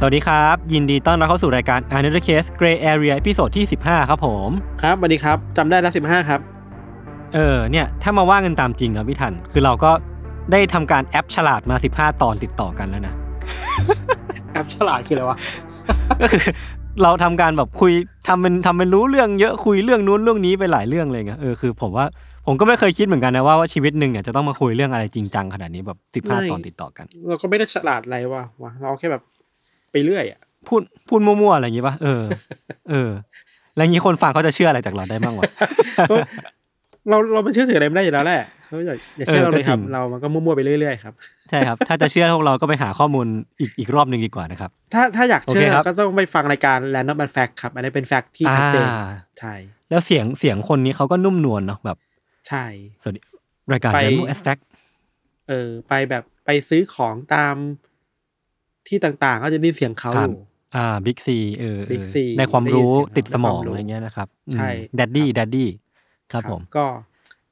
สวัสดีครับ ยินดีต้อนรับเข้าสู่รายการ Untitled Case Gray Area ตอนที่ 15 ครับผม ครับสวัสดีครับจำได้แล้วสิบห้าครับ เออเนี่ย ถ้ามาว่ากันตามจริงนะพี่ทัน คือเราก็ได้ทำการแอปฉลาดมา 15 ตอนติดต่อกันแล้วนะ แอปฉลาดคืออะไรวะ ก็คือเราทำการแบบคุยทำเป็นทำเป็นรู้เรื่องเยอะคุยเรื่องนู้นเรื่องนี้ไปหลายเรื่องเลยไงเออคือผมว่าผมก็ไม่เคยคิดเหมือนกันนะว่าว่าชีวิตหนึ่งเนี่ยจะต้องมาคุยเรื่องอะไรจริงจังขนาดนี้แบบสิบห้าไม่ตอนติดต่อกัน เราก็ไม่ได้ฉลาดอะไรวะวะเราแค่แบบ ไปเรื่อยอะพูดพูดมั่วๆอะไรอย่างงี้ป่ะเออ เออแล้วอย่างงี้คนฟังเขาจะเชื่ออะไรจากเราได้บ้างวะเราเรามันเชื่อถืออะไรไม่ได้อยู่แล้วแหละเขาอย่าอย่าเชื่อเออเราเลยครับก็จริงเรามันก็มั่วๆไปเรื่อยๆครับใช่ครับ ถ้าจะเชื่อพวกเราก็ไปหาข้อมูลอีกอีกรอบหนึ่งดีกว่านะครับ ถ้าถ้าอยากเชื่โออเคครับก็ต้องไปฟังรายการ Random and Fact ครับ อันนี้เป็นแฟกต์ที่ชัดเจนอ่าใช่แล้วเสียงเสียงคนนี้เขาก็นุ่มนวลเนาะแบบ ใช่สวัสดีรายการไปเดโมแอสแฟกเออไปแบบไปซื้อของตาม ที่ต่างๆ ก็จะได้ยินเสียงเขาอยู่อ่าบิ๊กซีเออเออ Big C ในความรู้ได้ยินเสียงติดสมองในความรู้อะไรเงี้ยนะครับ ใช่ดัดดี้ดัดดี้ครับผมก็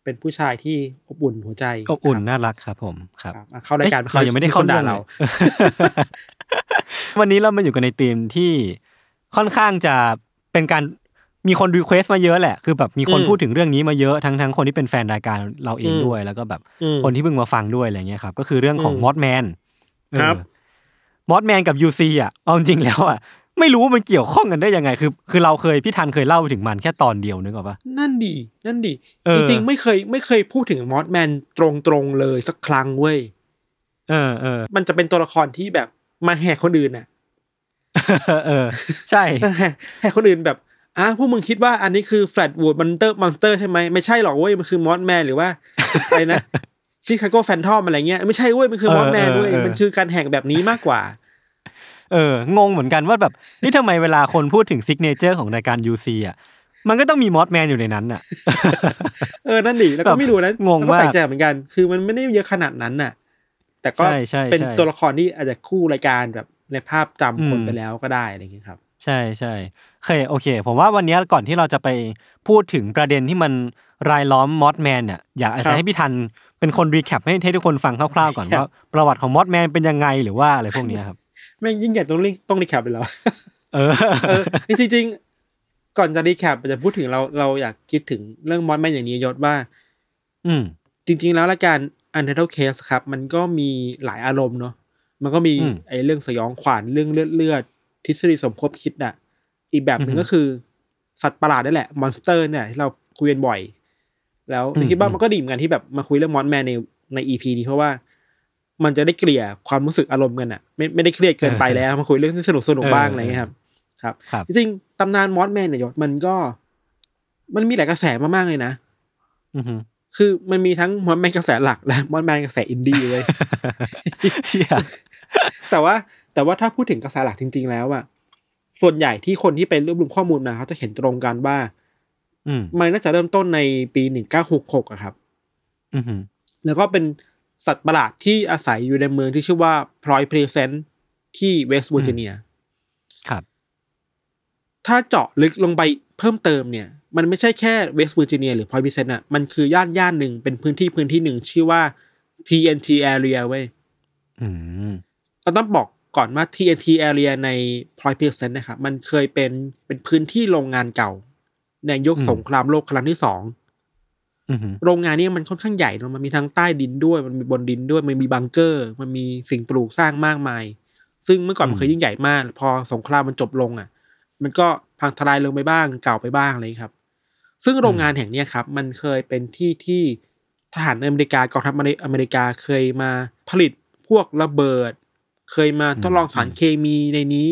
เป็นผู้ชายที่อบอุ่นหัวใจอบอุ่นครับน่ารักครับผมครับครับอะเข้ารายการอ๊ะเรายังไม่ได้เข้าคนเรื่ด่าองเราเรา วันนี้เรามาอยู่กันในธีมที่ค่อนข้างจะเป็นการมีคน request มาเยอะแหละ คือแบบมีคนอืมพูดถึงเรื่องนี้มาเยอะทั้งทั้งคนที่เป็นแฟนรายการเราเองอืมด้วย แล้วก็แบบอืมคนที่เพิ่งมาฟังด้วยอะไรเงี้ยครับ ก็คือเรื่องของอืม Mothman ครับ Mothman กับ UC อะเอาจริงๆแล้วอะไม่รู้ว่ามันเกี่ยวข้องกันได้ยังไง คือ คือเราเคยพี่ทันเคยเล่าไปถึงมันแค่ตอนเดียวนึกออกปะนั่นดินั่นดิเออจริงๆไม่เคยไม่เคยพูดถึง Mothman ตรงๆเลยสักครั้งเว้ยเออเออมันจะเป็นตัวละครที่แบบมาแหกคนอื่นน่ะเออ ใช่แหกแหกคนอื่นแบบอะพวกมึงคิดว่าอันนี้คือ Flatwoods mon- monster ใช่ไหมไม่ใช่หรอกเว้ยมันคือ Mothman หรือว่าอะไรนะ Chicago Phantom อะไรเงี้ยไม่ใช่เว้ยมันคือ Mothman เว้ยมันคือการแหกแบบนี้มากกว่า เอองงเหมือนกันว่าแบบนี่ทำไมเวลาคนพูดถึง signature ของรายการ UC อะมันก็ต้องมี Mothman อยู่ในนั้นอะ เออนั่นดิแล้วก็แบบไม่รู้นะงงแล้วก็มากแปลกใจเหมือนกัน คือมันไม่ได้เยอะขนาดนั้นน่ะ แต่ก็ใช่ใช่เป็นใช่ตัวละครที่อาจจะคู่รายการแบบในภาพจำคนอืมไปแล้วก็ได้อะไรอย่างเงี้ยครับ ใช่ใช่โอเคโอเค ผมว่าวันนี้ก่อนที่เราจะไปพูดถึงประเด็นที่มันรายล้อม Mothman เนี่ยอยากอาจจะครับให้พี่ทัน เป็นคน recap ให้ให้ทุกคนฟังคร่าวๆก่อนครับว่าประวัติของ Mothman เป็นยังไงหรือว่าอะไรพวกเนี้ยครับแม่งยิ่งใหญ่ต้องรีต้อง recap ไปแล้วเออเออจริงๆก่อนจะ recap จะพูดถึงเราเราอยากคิดถึงเรื่อง Mothman อย่างนี้ยศว่า อืม จริง ๆ แล้วรายการ Untitled Case ครับ มันก็มีหลายอารมณ์เนาะมันก็มีอืมไอ้เรื่องสยองขวัญเรื่องเลือดเลือดทฤษฎีสมคบคิดอะ อีกแบบหนึ่อืงอฮึก็คือ สัตว์ประหลาดนั่นแหละ monster เนี่ยที่เราคุยกันบ่อย แล้วอืมคิดว่าอืมมันก็ดีเหมือนกันที่แบบมาคุยเรื่อง Mothman ในใน EP นี้เพราะว่า มันจะได้เกลี่ยความรู้สึกอารมณ์กันอะ ไม่ไม่ได้เครียดเกินไปแล้วมาคุยเรื่องที่สนุกสนุกบ้างอะไรเงี้ยครับ ครับครับจริงๆตำนาน Mothman เนี่ยยศมันก็ มันมีหลายกระแสมากๆเลยนะอือฮึคือมันมีทั้ง Mothman กระแสหลักและ Mothman กระแสอินดี้เลยเชี่ยแต่ว่าแต่ว่าถ้าพูดถึงกระแสหลักจริง ๆ แล้วอะส่วนใหญ่ที่คนที่ไปรวบรวมข้อมูลมาเขาจะเห็นตรงกันว่าอื มมันน่าจะเริ่มต้นในปีหนึ่งเก้าหกหกอะครับอือฮึแล้วก็เป็นสัตว์ประหลาดที่อาศัยอยู่ในเมืองที่ชื่อว่า Point Pleasant ที่เวสต์เวอร์จิเนียครับ ถ้าเจาะลึกลงไปเพิ่มเติมเนี่ย มันไม่ใช่แค่เวสต์เวอร์จิเนียหรือ Point Pleasant อะมันคือย่านย่านหนึ่งเป็นพื้นที่พื้นที่หนึ่งชื่อว่า TNT area เว้ยอืมเราต้องบอกก่อนว่า TNT area ใน Point Pleasant นะครับ มันเคยเป็นเป็นพื้นที่โรงงานเก่า ในยุคอืมสงครามโลกครั้งที่สองอือฮึโรงงานนี้มันค่อนข้างใหญ่เนอะมันมีทั้งใต้ดินด้วย มันมีบนดินด้วย มันมีบังเกอร์ มันมีสิ่งปลูกสร้างมากมาย ซึ่งเมื่อก่อนมันเคยยิ่งใหญ่มาก พอสงครามมันจบลงอะ มันก็พังทลายลงไปบ้างเก่าไปบ้างอะไรอย่างนี้ครับ ซึ่งโรงงานแห่งเนี้ยครับ มันเคยเป็นที่ที่ทหารอเมริกากองทัพอเมริกาเคยมาผลิตพวกระเบิด เคยมาทดลองสารเคมีในนี้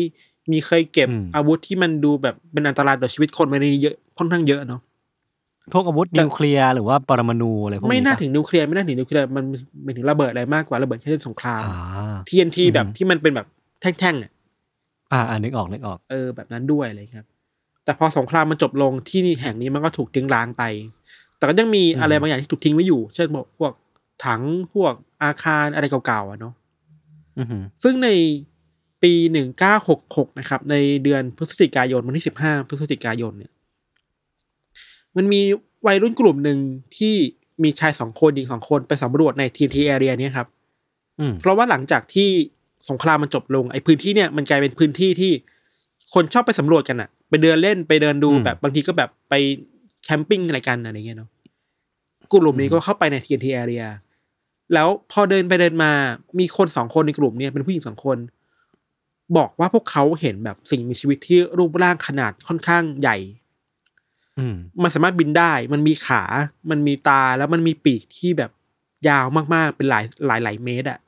มีเคยเก็บอืมอาวุธที่มันดูแบบเป็นอันตรายต่อชีวิตคนมาในนี้เยอะ ค่อนข้างเยอะเนาะพวกอาวุธนิวเคลียร์หรือว่าปรมาณูอะไรพวกนี้ไม่น่าปะถึงนิวเคลียร์ไม่น่าถึงนิวเคลียร์มันเป็นถึงระเบิดอะไรมากกว่าระเบิดแค่เล่นสงครามอ่า TNT อืมแบบที่มันเป็นแบบแท่งๆอะอ่าอ่านึกออกนึกออกเออแบบนั้นด้วยอะไรครับ แต่พอสงครามมันจบลงที่นี่แห่งนี้มันก็ถูกทิ้งร้างไป แต่ก็ยังมีอืมอะไรบางอย่างที่ถูกทิ้งไว้อยู่ เช่นบอกพวกถังพวกอาคารอะไรเก่าๆอะเนาะอือหือซึ่งในปีหนึ่งเก้าหกหกนะครับ ในเดือนพฤศจิกายนวันที่สิบห้าพฤศจิกายนเนี่ย มันมีวัยรุ่นกลุ่มหนึ่งที่มีชายสองคนหญิงสองคนไปสำรวจใน TNT area เนี้ยครับอืมเพราะว่าหลังจากที่สงครามมันจบลงไอ้พื้นที่เนี่ยมันกลายเป็นพื้นที่ที่คนชอบไปสำรวจกันอะไปเดินเล่นไปเดินดูอืมแบบบางทีก็แบบไปแคมปิ้งอะไรกันอะไรเงี้ยเนาะกลุ่มนี้ก็เข้าไปใน TNT area แล้วพอเดินไปเดินมามีคนสองคนในกลุ่มเนี่ยเป็นผู้หญิงสองคน บอกว่าพวกเขาเห็นแบบสิ่งมีชีวิตที่รูปร่างขนาดค่อนข้างใหญ่อื มมันสามารถบินได้ มันมีขา มันมีตาแล้วมันมีปีกที่แบบยาวมากๆ เป็นหลายหลายหลายเมตรอะ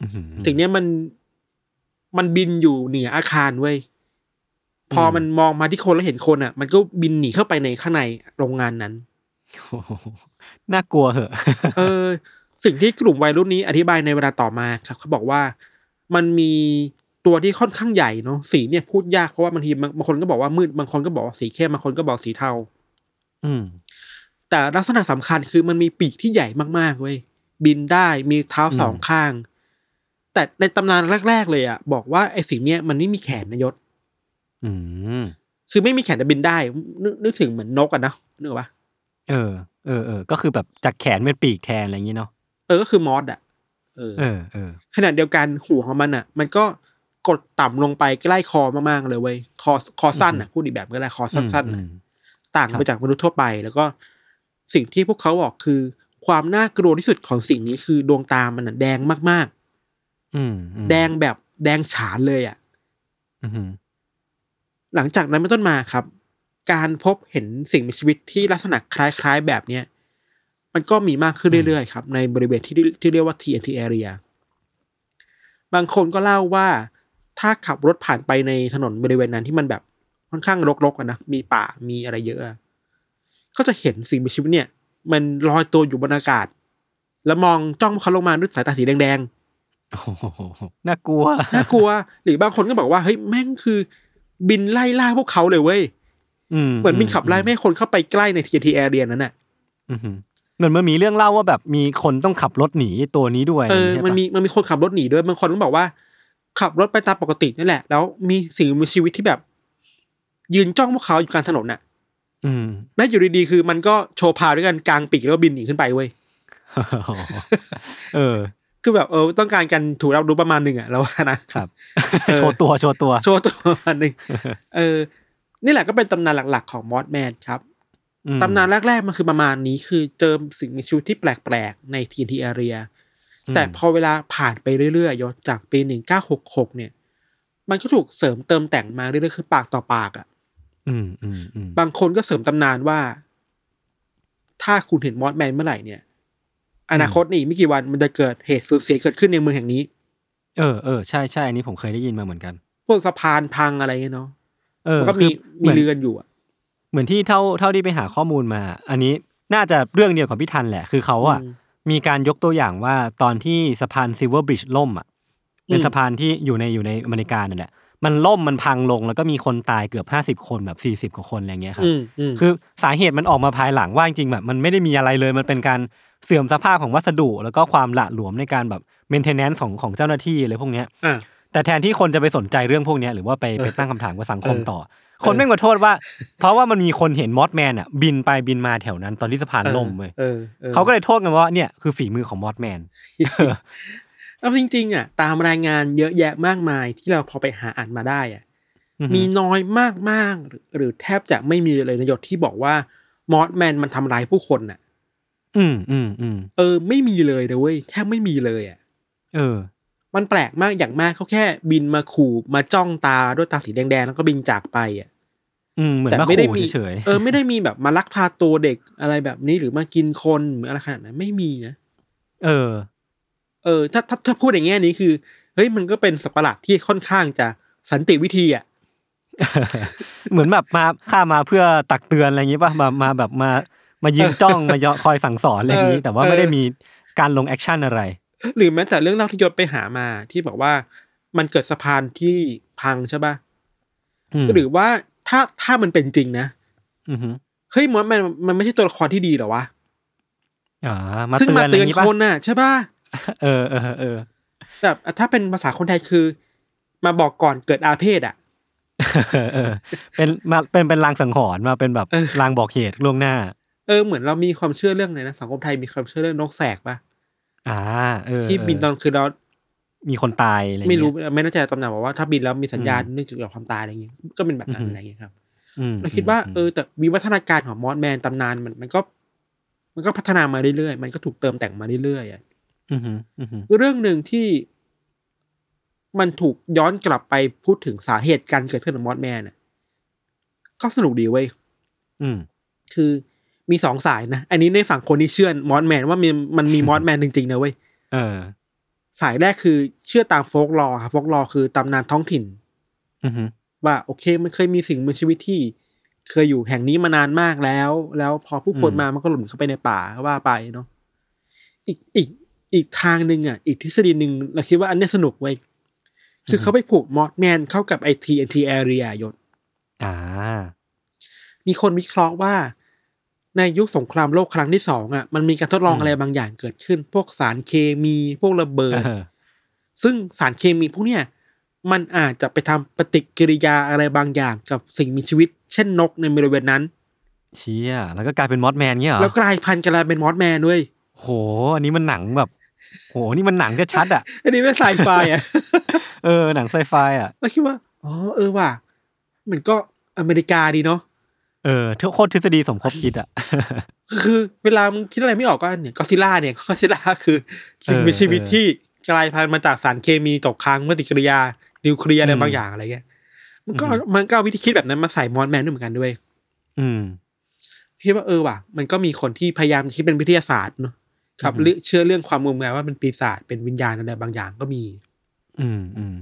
อื้อหือสิ่งเนี้ยมันมันบินอยู่เหนืออาคารเว้ยพออมมันมองมาที่คนแล้วเห็นคนอะมันก็บินหนีเข้าไปในข้างในโรงงานนั้นโอ้โหน่ากลัวเหอะ เออ สิ่งที่กลุ่มวัยรุ่นนี้อธิบายในเวลาต่อมาครับ เขาบอกว่ามันมี ตัวที่ค่อนข้างใหญ่เนาะสีเนี่ยพูดยากเพราะว่าบางทีบางบางคนก็บอกว่ามืดบางคนก็บอกว่าสีเข้มบางคนก็บอกสีเทา อืม แต่ลักษณะสำคัญคือมันมีปีกที่ใหญ่มากๆเว้ยบินได้มีเท้าสองอืมข้าง แต่ในตำนานแรก ๆ เลยอะบอกว่าไอ้สิ่งเนี้ยมันไม่มีแขนนายศอืมคือไม่มีแขนแต่บินได้นกนึกถึงเหมือนนกอะนะนึกออกปะเออเออเออก็คือแบบจากแขนเป็นปีกแทนอะไรอย่างงี้เนาะเออก็คือมอสอะเออเออเออขนาดเดียวกันหัวของมันอะมันก็ กดต่ำลงไปใกล้คอมากๆเลยเว้ยคอคอสั้นอะพูดอีกแบบก็ได้คอสั้นๆอือะมต่างครับไปจากมนุษย์ทั่วไป แล้วก็สิ่งที่พวกเขาบอกคือ ความน่ากลัวที่สุดของสิ่งนี้คือดวงตามันอะแดงมากอืมอืมๆแดงแบบแดงฉานเลยอะอือหือหลังจากนั้นเป็นต้นมาครับ การพบเห็นสิ่งมีชีวิตที่ลักษณะคล้ายๆแบบเนี้ยมันก็มีมากขึ้นเรื่อยๆครับ ในบริเวณที่ที่เรียกว่า TNT area บางคนก็เล่าว่า ถ้าขับรถผ่านไปในถนนบริเวณนั้นที่มันแบบค่อนข้างรกๆอะนะมีป่ามีอะไรเยอะอะก็จะเห็นสิ่งมีชีวิตเนี่ย มันลอยตัวอยู่บนอากาศ แล้วมองจ้องเขาลงมาด้วยสายตาสีแดงโอ้โหน่ากลัวๆน่ากลัว หรือบางคนก็บอกว่าเฮ้ยแม่งคือ บินไล่ล่าพวกเขาเลยเว้ยเหมือนบินขับไล่ไม่ให้คนเข้าไปใกล้ใน TNT area นั้นน่ะอือหือเหมือนมันมีเรื่องเล่าว่าแบบมีคนต้องขับรถหนีตัวนี้ด้วยเออใช่ปะมันมีมันมีคนขับรถหนีด้วยบางคนก็บอกว่า ขับรถไปตามปกตินั่นแหละ แล้วมีสิ่งมีชีวิตที่แบบ ยืนจ้องพวกเขาอยู่กลางถนนน่ะ อืมแล้วอยู่ดีๆคือมันก็โชว์พาวด้วยกันกลางปีกแล้วก็บินหนีขึ้นไปเว้ยเออ คือแบบเออต้องการกันถูกรับรู้ประมาณหนึ่งอะเราว่านะครับเออโชว์ตัวโชว์ตัว โชว์ตัวประมาณหนึ่งเออ นี่แหละก็เป็นตำนานหลัก ๆ ของมอสแมนครับอืมตำนานแรกๆมันคือประมาณนี้คือเจอสิ่งมีชีวิตที่แปลกๆใน TNT area แต่พอเวลาผ่านไปเรื่อยๆยศจากปีหนึ่งเก้าหกหกเนี่ย มันก็ถูกเสริมเติมแต่งมาเรื่อยๆคือปากต่อปากอะอืมอืมอืมบางคนก็เสริมตำนานว่า ถ้าคุณเห็นมอสแมนเมื่อไหร่เนี่ย อนาคตนี่ไม่กี่วันมันจะเกิดเหตุสูญเสียเกิดขึ้นในเมืองแห่งนี้ เออเออใช่ใช่อันนี้ผมเคยได้ยินมาเหมือนกัน พวกสะพานพังอะไรเงี้ยเนาะเออมันก็คืมีเหมีมือนมีเรื่องอยู่อะเหมือนที่เท่าเท่าที่ไปหาข้อมูลมา อันนี้น่าจะเรื่องเดียวกับพี่ทันแหละ คือเขาอะอื มมีการยกตัวอย่างว่าตอนที่สะพาน Silver Bridge ล่มอะเป็นอืมสะพานที่อยู่ในอยู่ในอเมริกานั่นแหละมันล่มมันพังลงแล้วก็มีคนตายเกือบห้าสิบคนแบบสี่สิบ40กว่าคนอะไรเงี้ยครับอืมอืมคือสาเหตุมันออกมาภายหลังว่าจริงๆแบบมันไม่ได้มีอะไรเลยมันเป็นการเสื่อมสภาพของวัสดุ แล้วก็ความหละหลวมในการแบบ maintenance ของของเจ้าหน้าที่อะไรพวกเนี้ยอะแต่แทนที่คนจะไปสนใจเรื่องพวกเนี้ยหรือว่าไปไปตั้งคำถามกับสังคมเออต่อ คนแม่งมาโทษว่า เพราะว่ามันมีคนเห็น Mothmanอะ บินไปบินมาแถวนั้นตอนที่สะพานล่มเว้ยเออออเขาก็เลยโทษกันว่าเนี่ยคือฝีมือของ Mothmanเอาจริงๆอะตามรายงานเยอะแยะมากมายที่เราพอไปหาอ่านมาได้อะอือฮึมีน้อยมากๆหรือหรือแทบจะไม่มีเลยนายศที่บอกว่า Mothman มันทำร้ายผู้คนน่ะ อืมอืมอืมเออ ไม่มีเลยนะเว้ยแทบไม่มีเลยอะ เออ มันแปลกมากอย่างมากเขาแค่ บินมาขู่มาจ้องตาด้วยตาสีแดงๆแล้วก็บินจากไปอะ อืมเหมือนแต่มาไม่ได้ขู่มีเฉยเออไม่ได้มีแบบมาลักพาตัวเด็กอะไรแบบนี้หรือมากินคนหรืออะไรขนาดนั้นไม่มีนะๆเออ เออ ถ้าถ้าถ้าพูดอย่างแง่นี้คือเฮ้ยมันก็เป็นสัตว์ประหลาดที่ค่อนข้างจะสันติวิธีอะเหมือนแบบมาข้ามาเพื่อตักเตือนอะไรอย่างงี้ป่ะมามาแบบมามายืนจ้องมาคอยสั่งสอนอะไรอย่างงี้เออแต่ว่าไม่ได้มีการลง action่นอะไร หรือแม้แต่เรื่องเล่าที่ยศไปหามาที่บอกว่ามันเกิดสะพานที่พังใช่ป่ะอืมหรือว่า ถ้าถ้ามันเป็นจริงนะอือหือเฮ้ยมันมันมันไม่ใช่ตัวละครที่ดีเหรอวะอ่าซึ่งมาเตือนอะไรอเตือนย่างงี้ป่ะมาเตือนคนน่ะใช่ป่ะเออเออเออแบบถ้าเป็นภาษาคนไทยคือ มาบอกก่อนเกิดอาเพศอะเออเออเป็นมาเป็นเป็นลางสังหรณ์มาเป็นแบบเออลางบอกเหตุล่วงหน้า เออเหมือนเรามีความเชื่อเรื่องอะไรนะสังคมไทยมีความเชื่อเรื่องนกแสกป่ะอ่า เออที่บินตอนคือเรา มีคนตายอะไรอย่างไม่เงี้ยรู้ไม่แน่ใจตำนานบอกว่าถ้าบินแล้วมีสัญญาณอืมเนื่องจากความตายอะไรอย่างเงี้ยก็เป็นแบบนั้นอือฮึอะไรอย่างเงี้ยครับอืมเราคิดว่ามเออแต่วิวัฒนาการของมอสแมนตำนานมันมันก็ มันก็พัฒนามาเรื่อยๆมันก็ถูกเติมแต่งมาเรื่อยๆอะอือหืออือหือเรื่องหนึ่งที่มันถูกย้อนกลับไปพูดถึงสาเหตุการเกิดขึ้นของ Mothman น่ะก็สนุกดีเว้ยอืมคือมีสองสายนะ อันนี้ในฝั่งคนที่เชื่อ Mothman ว่ามันมันมี Mothman จริงๆนะเว้ยเออ สายแรกคือเชื่อตาม folklore ครับ folklore คือตำนานท้องถิ่นอือหือว่าโอเค มันเคยมีสิ่งมีชีวิตที่ เคยอยู่แห่งนี้มานานมากแล้ว แล้วพอผู้คนมามันก็หลุดเข้าไปในป่าว่าไปเนาะอีกอีกอีกทางหนึ่งอะ อีกทฤษฎีหนึ่งเราคิดว่าอันเนี้ยสนุกเว้ยคือเขาไปผูกมอสแมนเข้ากับไอทีเอ็นทีแอเรียยศอ่ามีคนวิเคราะห์ว่า ในยุคสงครามโลกครั้งที่สองอะมันมีการทดลองอืมอะไรบางอย่างเกิดขึ้น พวกสารเคมีพวกระเบิดเออซึ่งสารเคมีพวกเนี้ยมันอาจจะไปทำปฏิกิริยาอะไรบางอย่างกับสิ่งมีชีวิต เช่นนกในบริเวณนั้น เชี่ยแล้วก็กลายเป็น Mothman เงี้ยเหรอแล้วกลายพันธุ์กลายเป็น Mothman ด้วย โห อันนี้มันหนังแบบ โห นี่มันหนังก็ชัดอะ อันนี้ไม่ไซไฟอะ เออ หนังไซไฟอะแล้วคิดว่า อ๋อ เออว่ะ มันก็อเมริกาดีเนาะ เออทุกโคตรทฤษฎีสมคบคิดอะคือเวลามึงคิดอะไรไม่ออกก็เนี่ยก็ซิล่าเนี่ยก็ซิล่าคือสิ่งมีชีวิตเออที่กลายพันธุ์มาจากสารเคมีตกค้างปฏิกิริยานิวเคลียร์อะไรอืมบางอย่างอะไรเงี้ยมันก็อืมมันก็เอาวิธีคิดแบบนั้นมาใส่มอสแมนด้วยเหมือนกันด้วย อืมคิดว่าเออว่ะมันก็มีคนที่พยายามคิดเป็นวิทยาศาสตร์เนาะครับอือฮึเรื่องเชื่อเรื่องความงมงายว่าเป็นปีศาจเป็นวิญญาณอะไรบางอย่างก็มี อืมอืม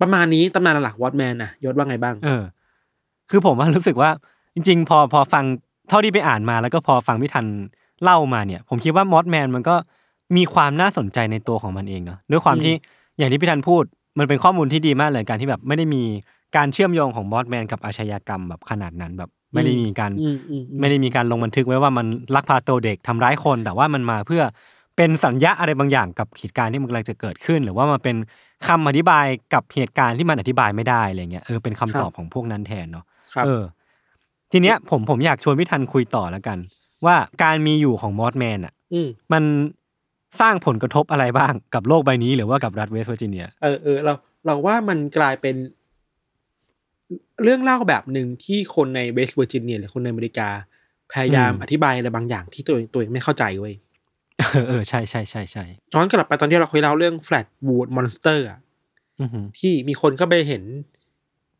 ประมาณนี้ตำนานหลักวอตแมนนะยศว่าไงบ้าง เออ คือผมว่ารู้สึกว่าจริง ๆ พอพอฟังเท่าที่ไปอ่านมาแล้วก็พอฟังพี่ทันเล่ามาเนี่ย ผมคิดว่ามอสแมนมันก็มีความน่าสนใจในตัวของมันเองเนาะด้วยความอืมที่อย่างที่พี่ทันพูด มันเป็นข้อมูลที่ดีมากเลยการที่แบบไม่ได้มีการเชื่อมโยงของมอสแมนกับอาชญากรรมแบบขนาดนั้นแบบ ไม่ได้มีการอืมอืมอืมไม่ได้มีการลงบันทึกไว้ว่ามันลักพาตัวเด็กทำร้ายคน แต่ว่ามันมาเพื่อเป็นสัญญาอะไรบางอย่างกับเหตุการณ์ที่มันกำลังจะเกิดขึ้น หรือว่ามันเป็นคำอธิบายกับเหตุการณ์ที่มันอธิบายไม่ได้อะไรเงี้ยเออเป็นคำตอบของพวกนั้นแทนเนาะ ครับ เออ ทีเนี้ยผมผมอยากชวนพี่ทันคุยต่อแล้วกัน ว่าการมีอยู่ของมอสแมนอะ อืมมันสร้างผลกระทบอะไรบ้างกับโลกใบนี้หรือว่ากับรัฐเวสต์เวอร์จิเนีย เออเออเราเราว่ามันกลายเป็น เรื่องเล่าแบบหนึ่งที่คนในเวสต์เวอร์จิเนียหรือคนในอเมริกา พยายามอืม อธิบายอะไรบางอย่างที่ตัวเองตัวเองไม่เข้าใจเว้ยเออเออใช่ใช่ใช่ใช่ย้อนกลับไปตอนที่เราเคยเล่าเรื่อง Flatwoods Monster อะอือหือ ที่มีคนก็ไปเห็น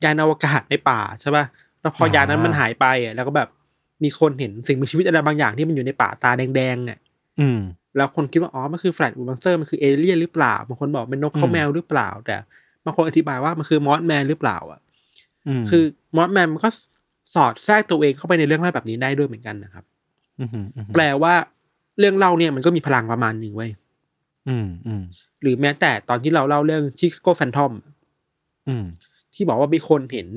ยานอวกาศในป่าใช่ป่ะ แล้วพอไอ้ยานนั้นมันหายไปอะแล้วก็แบบมีคนเห็นสิ่งมีชีวิตอะไรบางอย่างที่มันอยู่ในป่าตาแดงๆอะอืม แล้วคนคิดว่าอ๋อมันคือ Flat Wood Monster มันคือเอเลี่ยนหรือเปล่าบางคนบอกเป็นนกเขาอืมแมวหรือเปล่า แต่บางคนอธิบายว่ามันคือมอสแมนหรือเปล่า อะมคือมอสแมนมันก็สอดแทรกตัวเองเข้าไปในเรื่องเล่าแบบนี้ได้ด้วยเหมือนกันนะครับอือหืออือหือแปลว่าเรื่องเล่าเนี่ยมันก็มีพลังประมาณหนึ่งเว้ยอืมอืมหรือแม้แต่ตอนที่เราเล่าเรื่องชิคาโกแฟนทอมอืมที่บอกว่ามีคนเห็น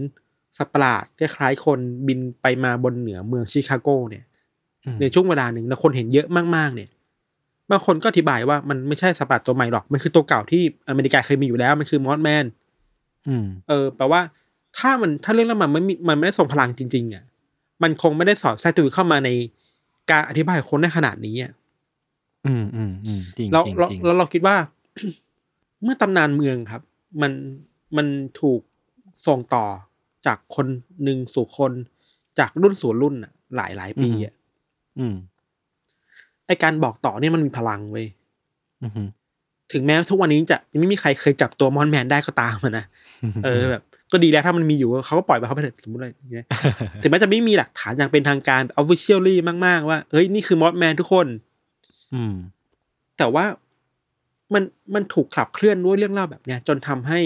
สัตว์ประหลาดคล้ายๆคนบินไปมาบนเหนือเมืองชิคาโกเนี่ยอืมในช่วงเวลาหนึ่งแล้วคนเห็นเยอะมากๆ เนี่ยบางคนก็อธิบายว่ามันไม่ใช่สัตว์ประหลาดตัวใหม่หรอก มันคือตัวเก่าที่อเมริกาเคยมีอยู่แล้ว มันคือมอสแมนอืมเออแปลว่าถ้ามันถ้าเรื่องแล้วมันไม่มีมันไม่ได้ส่งพลังจริง ๆอะมันคงไม่ได้สอดแทรกตัวเองเข้ามาในการอธิบายของคนได้ขนาดนี้อะอืมอืมอืมจริงเราจริงเราจริงเราเราคิดว่า เมื่อตำนานเมืองครับ มันมันถูกส่งต่อ จากคนหนึ่งสู่คนจากรุ่นสู่รุ่นอะ หลายหลายปีอะอืมไอการบอกต่อเนี่ยมันมีพลังเว้ยอืมถึงแม้ทุกวันนี้จะยังไม่มีใครเคยจับตัวมอนแมนได้ก็ตามอะนะเออแบบก็ดีแล้วถ้ามันมีอยู่เขาก็ปล่อยไปเขาไปเถอะสมมติอะไรอย่างเงี้ยถึงแม้จะไม่มีหลักฐานอย่างเป็นทางการ officially มาก ๆ ว่า เฮ้ย นี่คือมอสแมนทุกคน อืม แต่ว่ามันมันถูกขับเคลื่อนด้วยเรื่องเล่าแบบเนี้ย จนทำให้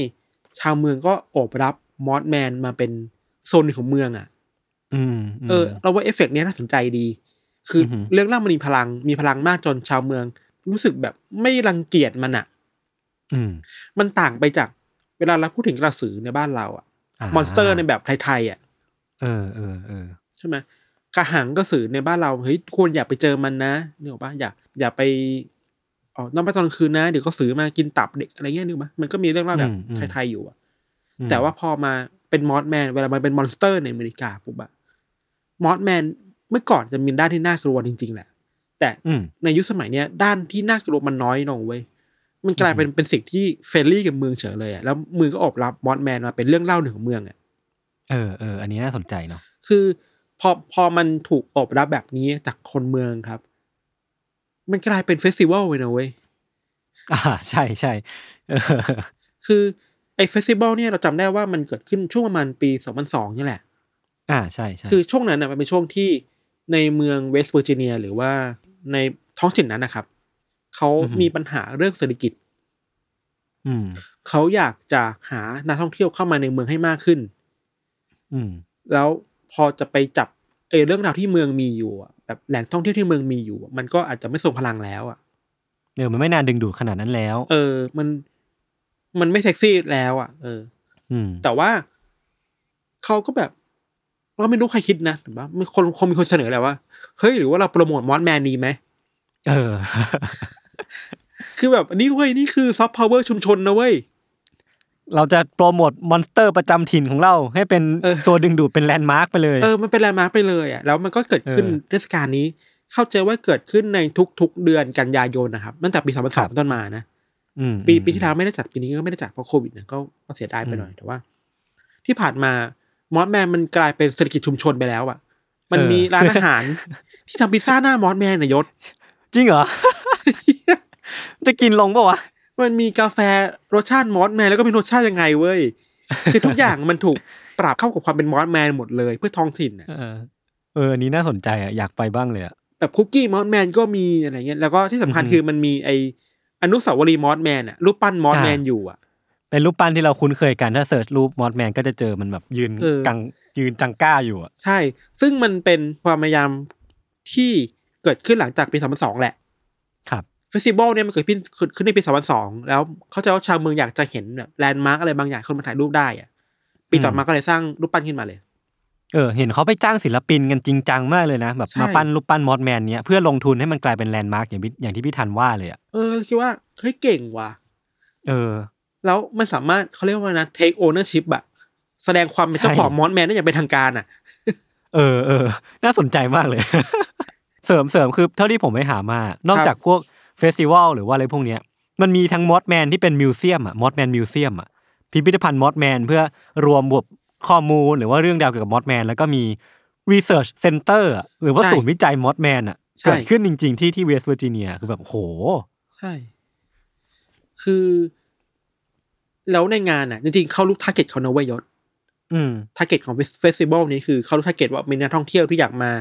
ชาวเมืองก็โอบรับ Mothman มาเป็นส่วนหนึ่งของเมืองอะอืมเออ เราว่าเอฟเฟกต์เนี้ยน่าสนใจดีคือออหือเรื่องเล่ามันมีพลังมีพลังมากจนชาวเมือง รู้สึกแบบไม่รังเกียจมันอะอืมมันต่างไปจากเวลาเราพูดถึงกระสือในบ้านเราอะ monster ในแบบไทยๆอะเออเออเออใช่ไหมกระหังกระสือในบ้านเราเฮ้ยควรอย่าไปเจอมันนะนึกออกปะอย่าอย่าไปออกนอกไปตอนกลางคืนนะเดี๋ยวกระสือมากินตับเด็กอะไรเงี้ยนึกปะมันก็มีเรื่องเล่าแบบไทยๆอยู่อะอืม แต่ว่าพอมาเป็น Mothman เวลามันเป็น monster ในอเมริกาปุ๊บอะ Mothman เมื่อก่อนจะมีด้านที่น่ากลัวจริง ๆ แหละ แต่อืมในยุคสมัยเนี้ยด้านที่น่ากลัวมันน้อยลงเว้ยมันกลายเป็นเป็นสิ่งที่ friendly กับเมืองเฉยเลยอะแล้วเมืองก็โอบรับ Mothman มาเป็นเรื่องเล่าหนึ่งของเมืองอะเออเอออันนี้น่าสนใจเนาะคือพอพอมันถูกโอบรับแบบนี้จากคนเมืองครับ มันกลายเป็น festival เลยนะเว้ยอ่าใช่ใช่เออคือ ไอ้ festival เนี่ยเราจำได้ว่ามันเกิดขึ้นช่วงประมาณปี 2002 นี่แหละ อ่าใช่ใช่คือช่วงนั้นนะมันเป็นช่วงที่ในเมืองเวสต์เวอร์จิเนียหรือว่าในท้องถิ่นนั้นนะครับ เขามีปัญหาเรื่องเศรษฐกิจ อืมเขาอยากจะหานักท่องเที่ยวเข้ามาในเมืองให้มากขึ้น อืม แล้วพอจะไปจับเออเรื่องราวที่เมืองมีอยู่อะแบบแหล่งท่องเที่ยวที่เมืองมีอยู่อะมันก็อาจจะไม่ทรงพลังแล้วอะเออมันไม่นานดึงดูดขนาดนั้นแล้ว เออ มัน มันไม่เซ็กซี่แล้วอะ เอออืมแต่ว่าเขาก็แบบเราไม่รู้ใครคิดนะแต่ว่ามีคนคงมีคนเสนอแหละว่าเฮ้ยหรือว่าเราโปรโมทมอสแมนดีไหมเออ คือแบบอันนี้เว้ยนี่คือซอฟต์พาวเวอร์ชุมชนนะเว้ยเราจะโปรโมท monster ประจำถิ่นของเรา ให้เป็นเออตัวดึงดูดเป็นแลนด์มาร์กไปเลยเออมันเป็นแลนด์มาร์คไปเลยอะแล้วมันก็เกิดขึ้นเออเทศกาลนี้ เข้าใจว่าเกิดขึ้นในทุกๆเดือนกันยายนนะครับตั้งแต่ปีสองพันสองต้นมานะอืม ปีปีที่แล้วไม่ได้จัดปีนี้ก็ไม่ได้จัดเพราะโควิดนะก็ก็เสียดายไปหน่อยแต่ว่า ที่ผ่านมา Mothman มันกลายเป็นเศรษฐกิจชุมชนไปแล้วอะมันมีร้านอาหาร ที่ทำพิซซ่าหน้า Mothman นะยศ จริงเหรอ จะกินลงปะวะ มันมีกาแฟรสชาติ Mothman แล้วก็มีรสชาติยังไงเว้ยคือทุกอย่างมันถูกปรับเข้ากับความเป็น Mothman หมดเลยเพื่อท้องถิ่นน่ะเออเอออันนี้น่าสนใจอะอยากไปบ้างเลยอะแบบคุกกี้ Mothman ก็มีอะไรเงี้ยแล้วก็ที่สำคัญอือฮึคือมันมีไอ้ อนุสาวรีย์ Mothman อะรูปปั้น Mothman อ่าอยู่อะเป็นรูปปั้นที่เราคุ้นเคยกันถ้า search รูป Mothman ก็จะเจอมันแบบยืนเออกังยืนจังก้าอยู่อะใช่ ซึ่งมันเป็นความพยายามที่เกิดขึ้นหลังจากปี2002แหละ ครับ festival เนี่ยมันเกิดขึ้นขึ้นในปี2002แล้วเข้าใจว่าชาวเมืองอยากจะเห็นแบบแลนด์มาร์กอะไรบางอย่างคนมาถ่ายรูปได้อะปีต่ออืมมาก็เลยสร้างรูปปั้นขึ้นมาเลย เออเห็นเขาไปจ้างศิลปินกันจริงจังมากเลยนะแบบใช่ มาปั้นรูปปั้น Mothman เนี้ยเพื่อลงทุนให้มันกลายเป็นแลนด์มาร์กอย่างพี่อย่างที่พี่ทันว่าเลยอะเออคิดว่าเฮ้ยเก่งว่ะ เออ แล้วมันสามารถเขาเรียกว่านะ take ownership อะแสดงความเป็นเจ้าใช่ของ Mothman ได้อย่างเป็นทางการอะเออเออน่าสนใจมากเลย เสริมเสริมคือเท่าที่ผมไปหามานอกจากพวก festival หรือว่าอะไรพวกเนี้ยมันมีทั้ง Mothman ที่เป็น museum อะ Mothman Museum อะพิพิธภัณฑ์ Mothman เพื่อรวบรวม ข้อมูลหรือว่าเรื่องราวเกี่ยวกับ Mothman แล้วก็มี Research Center อะหรือว่าศูนย์วิจัย Mothman อะเกิดขึ้นจริง ๆ ที่ที่เวสต์เวอร์จิเนียคือแบบโห ใช่ คือ แล้วในงานอะจริงๆ เขารู้ target เขานะเว้ยยศอืม target ของ festival นี้คือเขารู้ target ว่ามีนักท่องเที่ยวที่อยากมา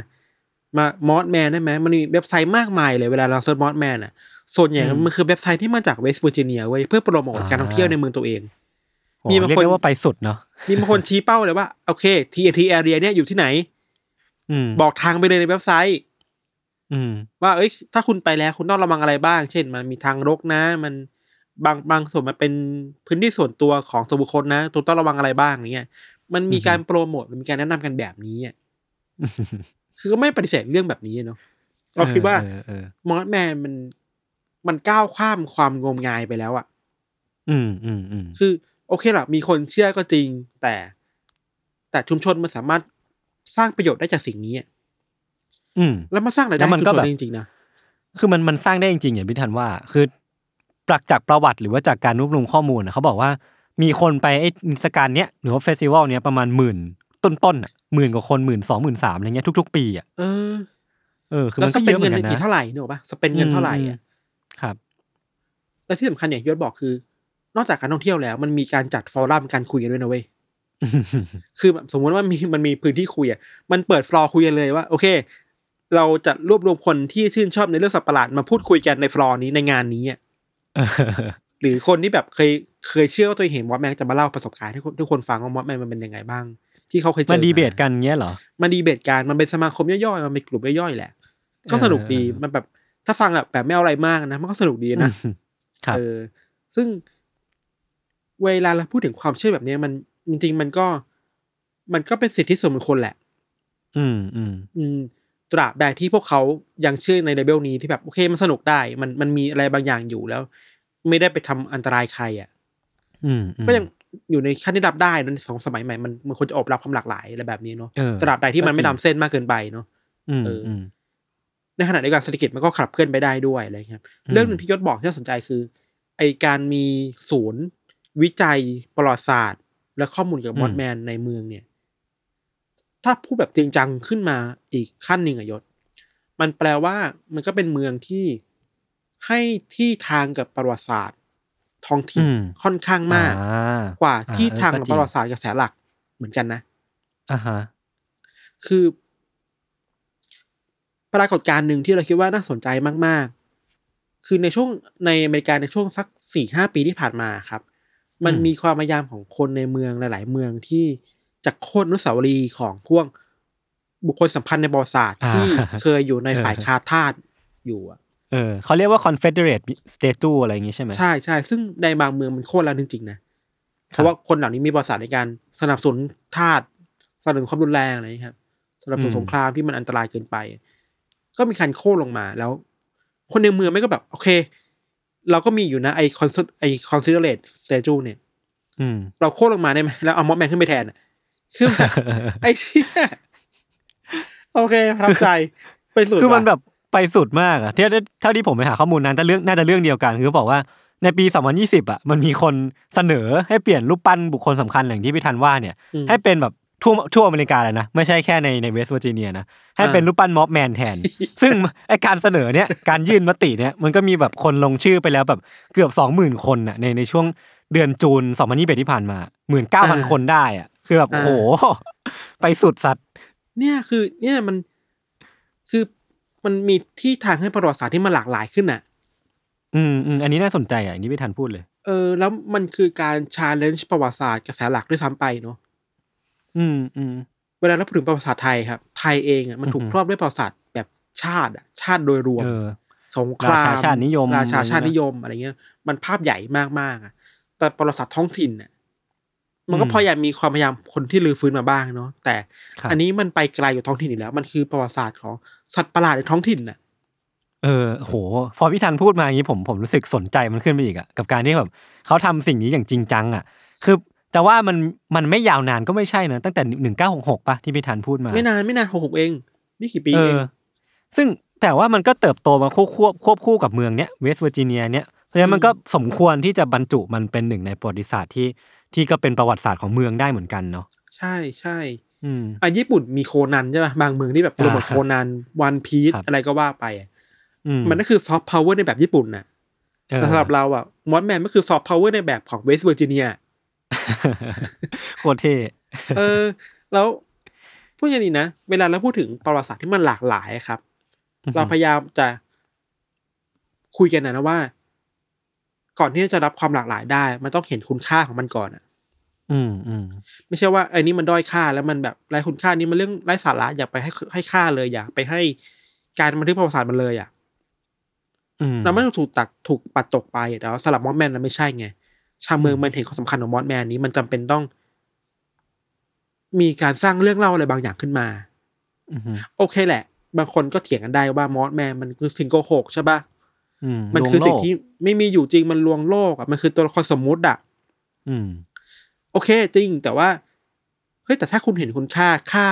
มา Mothman ได้ไหมมันมีเว็บไซต์มากมายเลยเวลาเรา search Mothman อะส่วนใหญ่อืมมันคือเว็บไซต์ที่มาจากเวสต์เวอร์จิเนียเว้ยเพื่อโปรโมทการท่องเที่ยวในเมืองตัวเองโห มีบางเรียกคนได้ว่าไปสุดเนาะมีบางคนชี้เป้าเลยว่าโอเค TNT area เนี่ยอยู่ที่ไหน อืมบอกทางไปเลยในเว็บไซต์ อืม ว่าเอ้ย ถ้าคุณไปแล้วคุณต้องระวังอะไรบ้าง เช่น มันมีทางรกนะ มันบางบางส่วนมันเป็นพื้นที่ส่วนตัวของส่วนบุคคลนะตัวต้องระวังอะไรบ้างอย่างเงี้ยมันมีอือฮึการโปรโมทหรือมีการแนะนำกันแบบนี้อะคือก็ไม่ปฏิเสธเรื่องแบบนี้เนาะเราคิดว่าเออเออมอสแมนมันมันก้าวข้ามความงมงายไปแล้วอะอืมอืมอืมคือ โอเคละมีคนเชื่อก็จริง แต่ แต่ชุมชนมันสามารถสร้างประโยชน์ได้จากสิ่งนี้อะอืม แล้วมาสร้างรายแล้ได้วมันชุมก็ชนแบบได้จริงๆนะคือมันมันสร้างได้จริงๆอย่างพี่ทันว่า คือปรักจากประวัติหรือว่าจากการรวบรวมข้อมูลนะเขาบอกว่ามีคนไปไอ้นิทรรศการเนี้ยหรือว่าเฟสติวัลเนี้ยประมาณหมื่นต้นๆอะหมื่นกว่าคนหมื่นสองหมื่นสามอะไรเงี้ยทุก ๆ ปีอะเออเออคือแล้วมันสก็เปเยนอะเหมืเงิอนนกันกี่นะเท่าไหร่เนกอะปะสเปนเงินเท่าไหร่อืมอะครับ และที่สำคัญอย่างที่ยศบอกคือ นอกจากการท่องเที่ยวแล้ว มันมีการจัดฟอรัมการคุยกันด้วยนะเว้ยคือแบบสมมติว่ามีมันมีพื้นที่คุยอะมันเปิดฟลอร์คุยกันเลยว่า โอเค เราจะรวบรวมคนที่ชื่นชอบในเรื่องสัตว์ประหลาดมาพูดคุยกันในฟลอร์นี้ในงานนี้อะหรือคนที่แบบเคยเคยเชื่อว่าตัวเองเห็น Mothman จะมาเล่าประสบการณ์ให้คนทุกคนฟังว่า Mothman มันเป็นยังไงบ้าง ที่เขาเคยเจอมาดีเบตกันเงี้ยเหรอมันดีเบตกันมันเป็นสมาคมย่อยๆมันเป็นกลุ่มย่อยๆแหละก็สนุกดีเออมันแบบถ้าฟังแบบแบบไม่เอาอะไรมากนะมันก็สนุกดีนะครับเออซึ่ง เวลาเราพูดถึงความเชื่อแบบเนี้ยมันจริง ๆ มันก็ มันก็เป็นสิทธิส่วนบุคคลแหละ อืมอืมอืมตราบใดที่พวกเขายังเชื่อในเลเวลนี้ที่แบบโอเคมันสนุกได้ มันมันมีอะไรบางอย่างอยู่แล้ว ไม่ได้ไปทำอันตรายใครอะอืมอืมก็ยังอยู่ในขั้นที่รับได้นะของสมัยใหม่มันมันควรจะโอบรับความหลากหลายอะไรแบบนี้เนาะเออตราบใดที่มันไม่ก็จริงล้ำเส้นมากเกินไปเนาะอืมเอออือืมในขณะเดียวกันเศรษฐกิจมันก็ขับเคลื่อนไปได้ด้วยอะไรครับอืมเรื่องหนึ่งที่ยศบอกที่น่าสนใจคือ ไอการมีศูนย์ วิจัยประวัติศาสตร์ และข้อมูลเกี่ยวกับมอสแมนในเมืองเนี่ย ถ้าพูดแบบจริงจังขึ้นมาอีกขั้นหนึ่งอะยศ มันแปลว่ามันก็เป็นเมืองที่ให้ที่ทางกับประวัติศาสตร์ ท้องถิ่นอืมค่อนข้างมากอ่กว่าที่อ่ทางเออกับก็จปงระวัติศาสตร์กระแสหลักเหมือนกันนะอ่าฮะคือปรากฏการณ์หนึ่งที่เราคิดว่าน่าสนใจมาก ๆ คือในช่วงในอเมริกาในช่วงสักสี่ห้าปีที่ผ่านมาครับ มันอืมมีความพยายามของคนในเมืองหลาย ๆ เมืองที่จะโค่นอนุสาวรีย์ของพวกบุคคลสำคัญในประวัติศาสตร์ที่เคยอยู่ในฝ่ายคาทาสอยู่อะเออเขาเรียกว่า Confederate Statue อะไรอย่างงี้ใช่ไหมใช่ใช่ซึ่งในบางเมืองมันโค่นแล้วจริงๆนะเพราะว่าคนเหล่านี้มีประวัติศาสตร์ในการสนับสนุนทาสสนับสนุนความรุนแรงอะไรอย่างเงี้ยครับสนับสนุนอืมสงครามที่มันอันตรายเกินไป ก็มีการโค่นลงมาแล้ว คนในเมืองไม่ก็แบบ โอเค เราก็มีอยู่นะไอ้คอนไอ้ Confederate statue เนี่ยอืมเราโค่นลงมาได้ไหมแล้วเอา Mothman ขึ้นไปแทนอะคือแบบไอ้เชี่ยโอเคประทับใจไปสุดคือมันว่ะแบบไปสุดมากอะที่เท่าที่ผมไปหาข้อมูลนั้นจะเรื่องน่าจะเรื่องเดียวกันคือเขาบอกว่าในปี 2020อะมันมีคนเสนอให้เปลี่ยนรูปปั้นบุคคลสำคัญอย่างที่พี่ทันว่าเนี่ยอืมให้เป็นแบบ ทั่วทั่วอเมริกาเลยนะ ไม่ใช่แค่ในในเวสต์เวอร์จิเนียนะ ให้เป็นอ่ารูปปั้น Mothman แทน ซึ่งไอการเสนอเนี่ยการยื่นมติเนี่ยมันก็มีแบบคนลงชื่อไปแล้วแบบเกือบสองหมื่นคนน่ะในในช่วงเดือน June 2021ที่ผ่านมาหมื่นเก้าพันคนได้อะคือแบบโอ้โหไปสุดสัตว์ เนี่ยคือเนี่ยมันคือมันมีที่ทางให้ประวัติศาสตร์ที่มันหลากหลายขึ้นอะ อืมอืมอันนี้น่าสนใจอะอันนี้พี่ทันพูดเลย เออ แล้วมันคือการ challenge ประวัติศาสตร์กระแสหลักด้วยซ้ำไปเนาะ อืมอืมเวลาเราพูดถึงประวัติศาสตร์ไทยครับ ไทยเองอะมันถูกอือหือครอบด้วยประวัติศาสตร์แบบชาติอะชาติโดยรวมเออสงครามราชาชาตินิยมราชาชาติอะไรเงี้ยนิยมอะไรเงี้ย มันภาพใหญ่มากๆอะ แต่ประวัติศาสตร์ท้องถิ่นอะมันก็อืมพยายามมีความพยายามคนที่ลือฟื้นมาบ้างเนาะแต่ครับอันนี้มันไปไกลอยู่ท้องถิ่นอีกแล้ว มันคือประวัติศาสตร์ของสัตว์ประหลาดในท้องถิ่นน่ะ เออโห พอพี่ทันพูดมาอย่างนี้ผมผมรู้สึกสนใจมันขึ้นไปอีกอะกับการที่แบบเขาทำสิ่งนี้อย่างจริงจังอะคือ แต่ว่ามันมันไม่ยาวนานก็ไม่ใช่นะตั้งแต่หนึ่งเก้าหกหกป่ะที่พี่ทันพูดมา ไม่นานไม่นานหกหกเองไม่กี่ปีเอเองอซึ่งแต่ว่ามันก็เติบโตมาควบควบควบคู่กับเมืองเนี้ยเวสต์เวอร์จิเนียเนี้ยเพราะฉะนั้นมันก็สมควรที่จะบรรจุมันเป็นหนึ่งในประวัติศาสตร์ที่ที่ก็เป็นประวัติศาสตร์ของเมืองได้เหมือนกันเนาะใช่ใช่อืมอะญี่ปุ่นมีโคนันใช่ป่ะบางเมืองที่แบบโปรโมทอ่าโคนันวันพีซครับอะไรก็ว่าไปอะอืมมันก็คือซอฟต์พาวเวอร์ในแบบญี่ปุ่นน่ะเออแต่สำหรับเราอะ Mothman ก็คือซอฟต์พาวเวอร์ในแบบของเวสต์เวอร์จิเนีย โคตรเท่เออ แล้วพูดอย่างนี้นะ เวลาเราพูดถึงประวัติศาสตร์ที่มันหลากหลายครับ เราพยายามจะคุยกันนะนะว่า ก่อนที่จะรับความหลากหลายได้ มันต้องเห็นคุณค่าของมันก่อนอะ อืมอืมไม่ใช่ว่าไอ้นี้มันด้อยค่าแล้วมันแบบไร้คุณค่านี่มันเรื่องไร้สาระอย่าไปให้ให้ค่าเลยอย่าไปให้การบันทึกประวัติศาสตร์มันเลยอะอืมเราไม่ต้องถูกตัดถูกปัดตกไปแต่ว่าสลับมอสแมนนั้นไม่ใช่ไง ชาวเมืองมันเห็นความสำคัญของมอสแมนนี้มันจำเป็นต้อง มีการสร้างเรื่องเล่าอะไรบางอย่างขึ้นมาอืมโอเคแหละ บางคนก็เถียงกันได้ว่ามอสแมนมันคือสิ่งโกหกใช่ปะอืมมันลวงคือสิ่งโลกที่ไม่มีอยู่จริงมันลวงโลกอะมันคือตัวละครสมมุติอะอืมโอเค จริง แต่ว่าเฮ้ยแต่ถ้าคุณเห็นคุณค่าค่า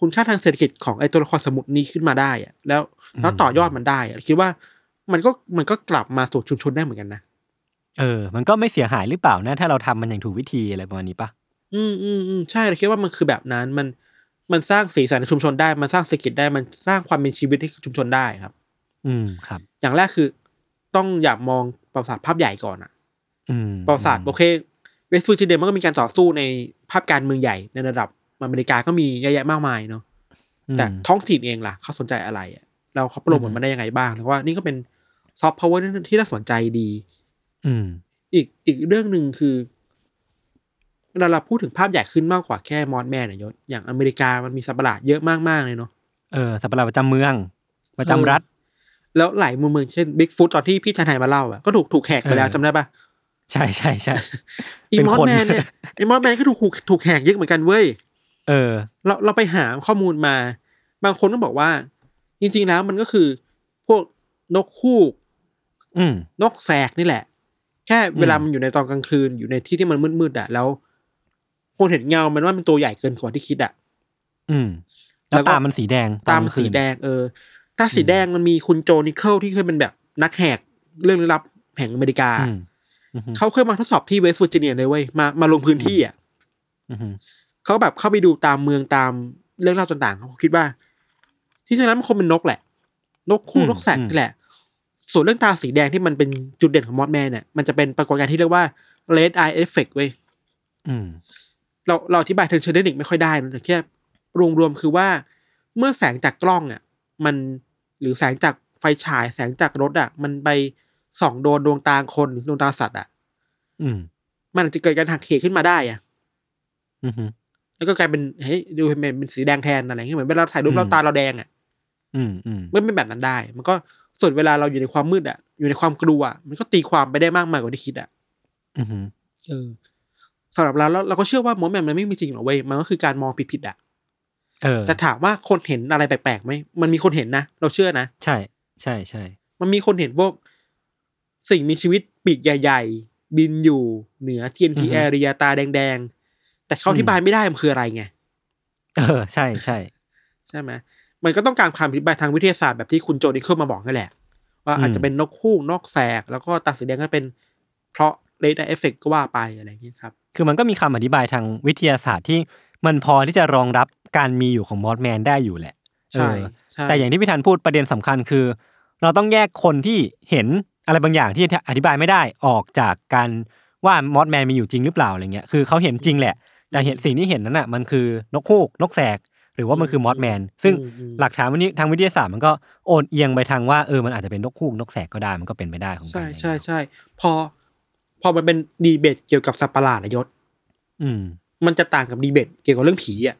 คุณค่าทางเศรษฐกิจของไอ้ตัวละครสมมุตินี้ขึ้นมาได้อะแล้วแล้วอืมต่อยอดมันได้อะคิดว่ามันก็มันก็กลับมาสู่ชุมชนได้เหมือนกันนะ เออ มันก็ไม่เสียหายหรือเปล่านะ ถ้าเราทำมันอย่างถูกวิธีอะไรประมาณนี้ปะอืมอืมอืมใช่เราคิดว่ามันคือแบบนั้นมันมันสร้างสีสันในชุมชนได้ มันสร้างเศรษฐกิจได้มันสร้างความเป็นชีวิตให้ชุมชนได้ครับ อืมครับ อย่างแรกคือต้องอย่ามองประวัติศาสตร์ภาพใหญ่ก่อนอะอืมประวัติศาสตร์โอเคเวสต์เวอร์จิเนียมันก็มีการต่อสู้ในภาพการเมืองใหญ่ในระดับอเมริกาก็มีเยอะแยะมากมายเนาะอืมแต่ท้องถิ่นเองล่ะ เขาสนใจอะไรอะเราเขาโปรโมทอืมมันได้ยังไงบ้างแล้วว่านี่ก็เป็นซอฟต์พาวเวอร์ที่น่าสนใจดี อืม อีกอีกเรื่องหนึ่งคือเวลาเราพูดถึงภาพใหญ่ขึ้นมากกว่าแค่ Mothman เนี่ยยศอย่างอเมริกามันมีสัตว์ประหลาดเยอะมากๆเลยเนาะเออสัตว์ประหลาดประจำเมือง ประจำรัฐ แล้วหลายมุมเมืองเช่นบิ๊กฟุตตอนที่พี่ชายไทยมาเล่าอะก็ถูกถูกแหกไปแล้วเออจำได้ปะใช่ใช่ใช่อีเป็นมอสคนแมนเนี่ยไอ้มอสแมนก็ถูกถูกถูกแหกเยอะเหมือนกันเว้ยเออ เราเราไปหาข้อมูลมา บางคนก็บอกว่า จริง ๆ แล้วมันก็คือ พวกนกฮูกอืมนกแสกนี่แหละ แค่เวลามันอยู่ในตอนกลางคืนอยู่ในที่ที่มันมืดๆอะแล้วคนเห็นเงามันว่ามันตัวใหญ่เกินกว่าที่คิดอะอืม แล้ววก็ตามันสีแดงตอนกลางคืสีแดง เออตาสีแดงมันมีคุณ Joe Nickell ที่เคยเป็นแบบนักแหกเรื่องลึกลับแห่งอเมริกาอืมอืมเขาเคยมาทดสอบที่เวสต์เวอร์จิเนียเลยเว้ยมามาลงพื้นที่อะอืมเขาแบบเข้าไปดูตามเมืองตามเรื่องเล่าต่างๆเขาคิดว่า ที่จริงแล้วมันคงเป็นนกแหละ นกคู่นกแสกนี่แหละ ส่วนเรื่องตาสีแดงที่มันเป็นจุดเด่นของ Mothman เนี่ยมันจะเป็นปรากฏการณ์ที่เรียกว่า red eye effect เว้ยอืมเราเราอธิบายเทางเชิงเทคนิคไม่ค่อยได้นะแต่แค่รวมๆคือว่า เมื่อแสงจากกล้องอะ มันหรือแสงจากไฟฉายแสงจากรถอะ มันไปส่องโดนดวงตาคนหรือดวงตาสัตว์อะอืมมันอาจจะเกิดการหักเหขึ้นมาได้อะอืมแล้วก็กลายเป็นเฮ้ยดูเป็นเป็นสีแดงแทนอะไรเงี้ยเหมือนเวลาถ่ายรูปอืมเราตาเราแดงอะ อืมอืมมันเป็นแบบนั้นได้ มันก็ ส่วนเวลาเราอยู่ในความมืดอะอยู่ในความกลัวอะมันก็ตีความไปได้มากมายกว่าที่คิดอะอืมเออสำหรับเราแล้วเราก็เชื่อว่ามอสแมนมันไม่มีจริงหรอกเว้ยมันก็คือการมองผิดๆอะเออแต่ถามว่าคนเห็นอะไรแปลกๆไหมมันมีคนเห็นนะเราเชื่อนะใช่ ใช่ใช่มันมีคนเห็นพวกสิ่งมีชีวิตปีกใหญ่ ๆ บินอยู่เหนือ TNT area ตาแดง ๆ แต่เขาอธิบายไม่ได้มันคืออะไรไงเออ ใช่ใช่ใช่ไหม มันก็ต้องการความอธิบายทางวิทยาศาสตร์แบบที่คุณโจนิเคิลมาบอกนั่นแหละ ว่าอาจจะเป็นนกคู่นกแสก แล้วก็ตาสีแดงก็เป็นเพราะ red effect ก็ว่าไปอะไรอย่างเงี้ยครับ คือมันก็มีคำอธิบายทางวิทยาศาสตร์ที่มันพอที่จะรองรับการมีอยู่ของ Mothman ได้อยู่แหละใช่เออใช่แต่อย่างที่พี่ทันพูดประเด็นสำคัญคือ เราต้องแยกคนที่เห็นอะไรบางอย่างที่อธิบายไม่ได้ออกจากการว่า Mothman มีอยู่จริงหรือเปล่าอะไรเงี้ย คือเขาเห็นจริงแหละ แต่เห็นสิ่งที่เห็นนั้นอะมันคือนกฮูกนกแสก หรือว่ามันคือ Mothman ซึ่งอืมอืมหลักฐานวันนี้ทางวิทยาศาสตร์มันก็โอนเอียงไปทางว่าเออมันอาจจะเป็นนกฮูกนกแสกก็ได้มันก็เป็นไปได้ของกันใช่อะไรเงี้ยใช่ใช่พอ พอมันเป็นดีเบตเกี่ยวกับสัตว์ประหลาดอะยศ อืม มันจะต่างกับดีเบตเกี่ยวกับเรื่องผีอะ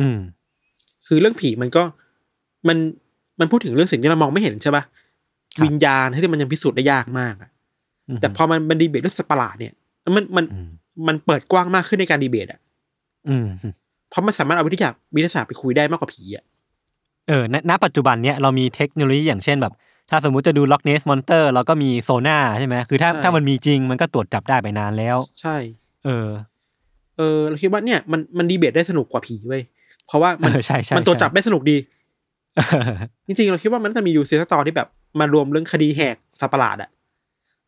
อืม คือเรื่องผีมันก็มันมันพูดถึงเรื่องสิ่งที่เรามองไม่เห็นใช่ปะครับวิญญาณที่มันยังพิสูจน์ได้ยากมากอะอืมแต่พอมันมันดีเบตเรื่องสัตว์ประหลาดเนี่ยมันมันอืมมันเปิดกว้างมากขึ้นในการดีเบตอะ อืม เพราะมันสามารถเอาวิทยาวิทยาศาสตร์ไปคุยได้มากกว่าผีอะเออณณปัจจุบันเนี้ยเรามีเทคโนโลยีอย่างเช่นแบบ ถ้าสมมุติจะดูล็อกเนสมอนเตอร์เราก็มีโซน่าใช่ไหมคือถ้าใช่ถ้ามันมีจริงมันก็ตรวจจับได้ไปนานแล้ว ใช่ เออ เออเราคิดว่าเนี่ยมันมันดีเบตได้สนุกกว่าผีเว้ยเพราะว่ามันเออใช่ใช่มันตรวจจับใช่ได้สนุกดีจริงๆเราคิดว่ามันน่าจะมียูซีสตอที่แบบมารวมเรื่องคดีแหกสัตว์ประหลาดอะ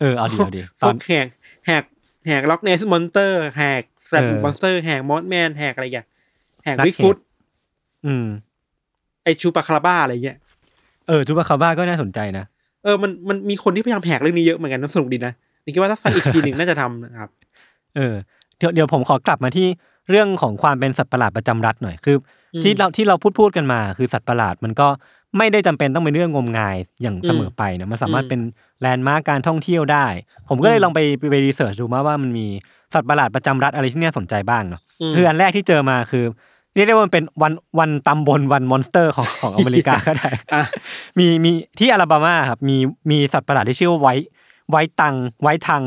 เออเอาดีเอาดีพตอวนกแหกแหกแหกล็อกเนสมอนเตอร์แหกแฟลตเออมอนสเตอร์แหกมอสแมนแหกอะไรอย่าง แหกนักวิกแหกฟุตอืม ไอชูปาคาราบ้าอะไรเงี้ย เออจูบาคาบ้าก็น่าสนใจนะ เออ มัน มันมีคนที่พยายามแหกเรื่องนี้เยอะเหมือนกันน่าสนุกดีนะ นี่คิดว่าถ้าสักอีกทีหนึ่งน่าจะทำนะครับ เออ เดี๋ยว เดี๋ยวผมขอกลับมาที่เรื่องของความเป็นสัตว์ประหลาดประจำรัฐหน่อย คืออมที่เรา ที่เราพูดพูดกันมา คือสัตว์ประหลาดมันก็ไม่ได้จำเป็นต้องเป็นเรื่องงมงายอย่างเสมอไปนะมันสามารถอืมเป็นแลนด์มาร์กการท่องเที่ยวได้ ผมก็เลอืยมลองไปไปไป research ดูมาว่ามันมีสัตว์ประหลาดประจำรัฐอะไรที่น่าสนใจบ้างเนาะอืมคืออันแรกที่เจอมาคือ เรียกได้ว่ามันเป็น one one ตำบล one monster ของของอเมริกาก็ได้อะมีมีที่อลาบามาครับมีมีสัตว์ประหลาดที่ชื่อว่า White White Thang White Thang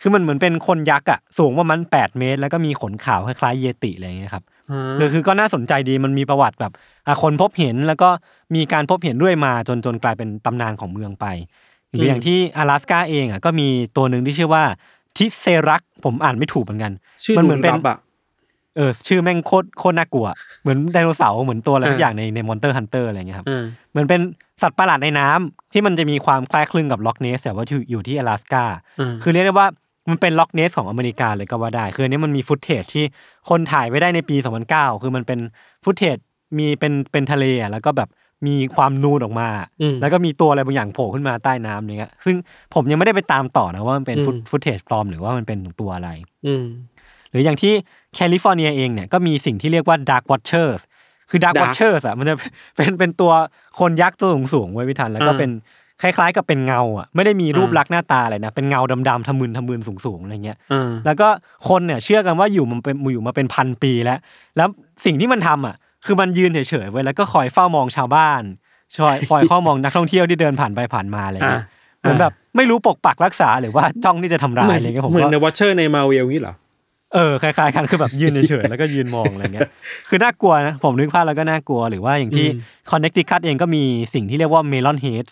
คือมันเหมือนเป็นคนยักษ์อะสูงประมาณแปดเมตร แล้วก็มีขนขาวคล้ายๆเยติอะไรอย่างเงี้ยครับอ่าคือคือก็น่าสนใจดีมันมีประวัติแบบอะคนพบเห็นแล้วก็มีการพบเห็นเรื่อยมาจนจนกลายเป็นตำนานของเมืองไปหรืออย่างที่อลาสกาเองอะก็มีตัวหนึ่งที่ชื่อว่า Tizheruk ผมอ่านไม่ถูกเหมือนกันชื่อมันเหมือนเป็นดูลับอะ เออชื่อแม่งโคตรโคตรน่ากลัว เหมือนไดโนเสาร์เหมือนตัวอะไรทุกอ่าอย่างในใน Monster Hunter อะไรเงี้ยครับอ่าเหมือนเป็นสัตว์ประหลาดในน้ำที่มันจะมีความคล้ายคลึงกับ Loch Ness แต่ว่าอยู่อยู่ที่อลาสกาอ่าคือเรียกได้ว่ามันเป็น Loch Ness ของอเมริกาเลยก็ว่าได้ คืออันนี้มันมี footage ที่คนถ่ายไว้ได้ในปี 2009 คือมันเป็นฟุตเทจมีเป็นเป็นทะเลอะแล้วก็แบบมีความนูนออกมาอืมแล้วก็มีตัวอะไรบางอย่างโผล่ขึ้นมาใต้น้ำเนี่ยซึ่งผมยังไม่ได้ไปตามต่อนะว่ามันเป็นอืมฟุตฟุตเทจปลอมหรือว่ามันเป็นตัวอะไร อืมห รืออย่างที่แคลิฟอร์เนียเองเนี่ยก็มีสิ่งที่เรียกว่า Dark Watchers คือ Dark Dark Watchers อะมันจะเป็นเป็นตัวคนยักษ์ตัวสูงสูงๆไว้พิทันแล้วก็อ่าเป็นคล้ายๆกับเป็นเงาอะไม่ได้มีรูปอ่าลักษณ์หน้าตาอะไรนะเป็นเงาดำๆทะมึนทะมึนสูงๆอะไรเงี้ยอ่าแล้วก็คนเนี่ยเชื่อกันว่าอยู่มันเป็นอยู่มาเป็นพันปีแล้ว แล้วสิ่งที่มันทำอะ คือมันยืนเฉยๆไว้แล้วก็คอยเฝ้ามองชาวบ้านคอยคอยเฝ้ามองนักท่องเที่ยวที่เดินผ่านไปผ่านมาอะไรเงี้ยอ่าเหมือนแบบไม่รู้ปกปักรักษาหรือว่าจ้องที่จะทำร้ายอะไรเงี้ยผมเหมือนก็ใน Watcher ในมาเวลนี้เหรอ เออคล้ายๆกันคือแบบยืนเฉยๆแล้วก็ยืนมองอะไรเงี้ยคือน่ากลัวนะผมนึกภาพแล้วก็น่ากลัวหรือว่าอย่างที่อืมคอนเน c ติคัตเองก็มีสิ่งที่เรียกว่า Melon Head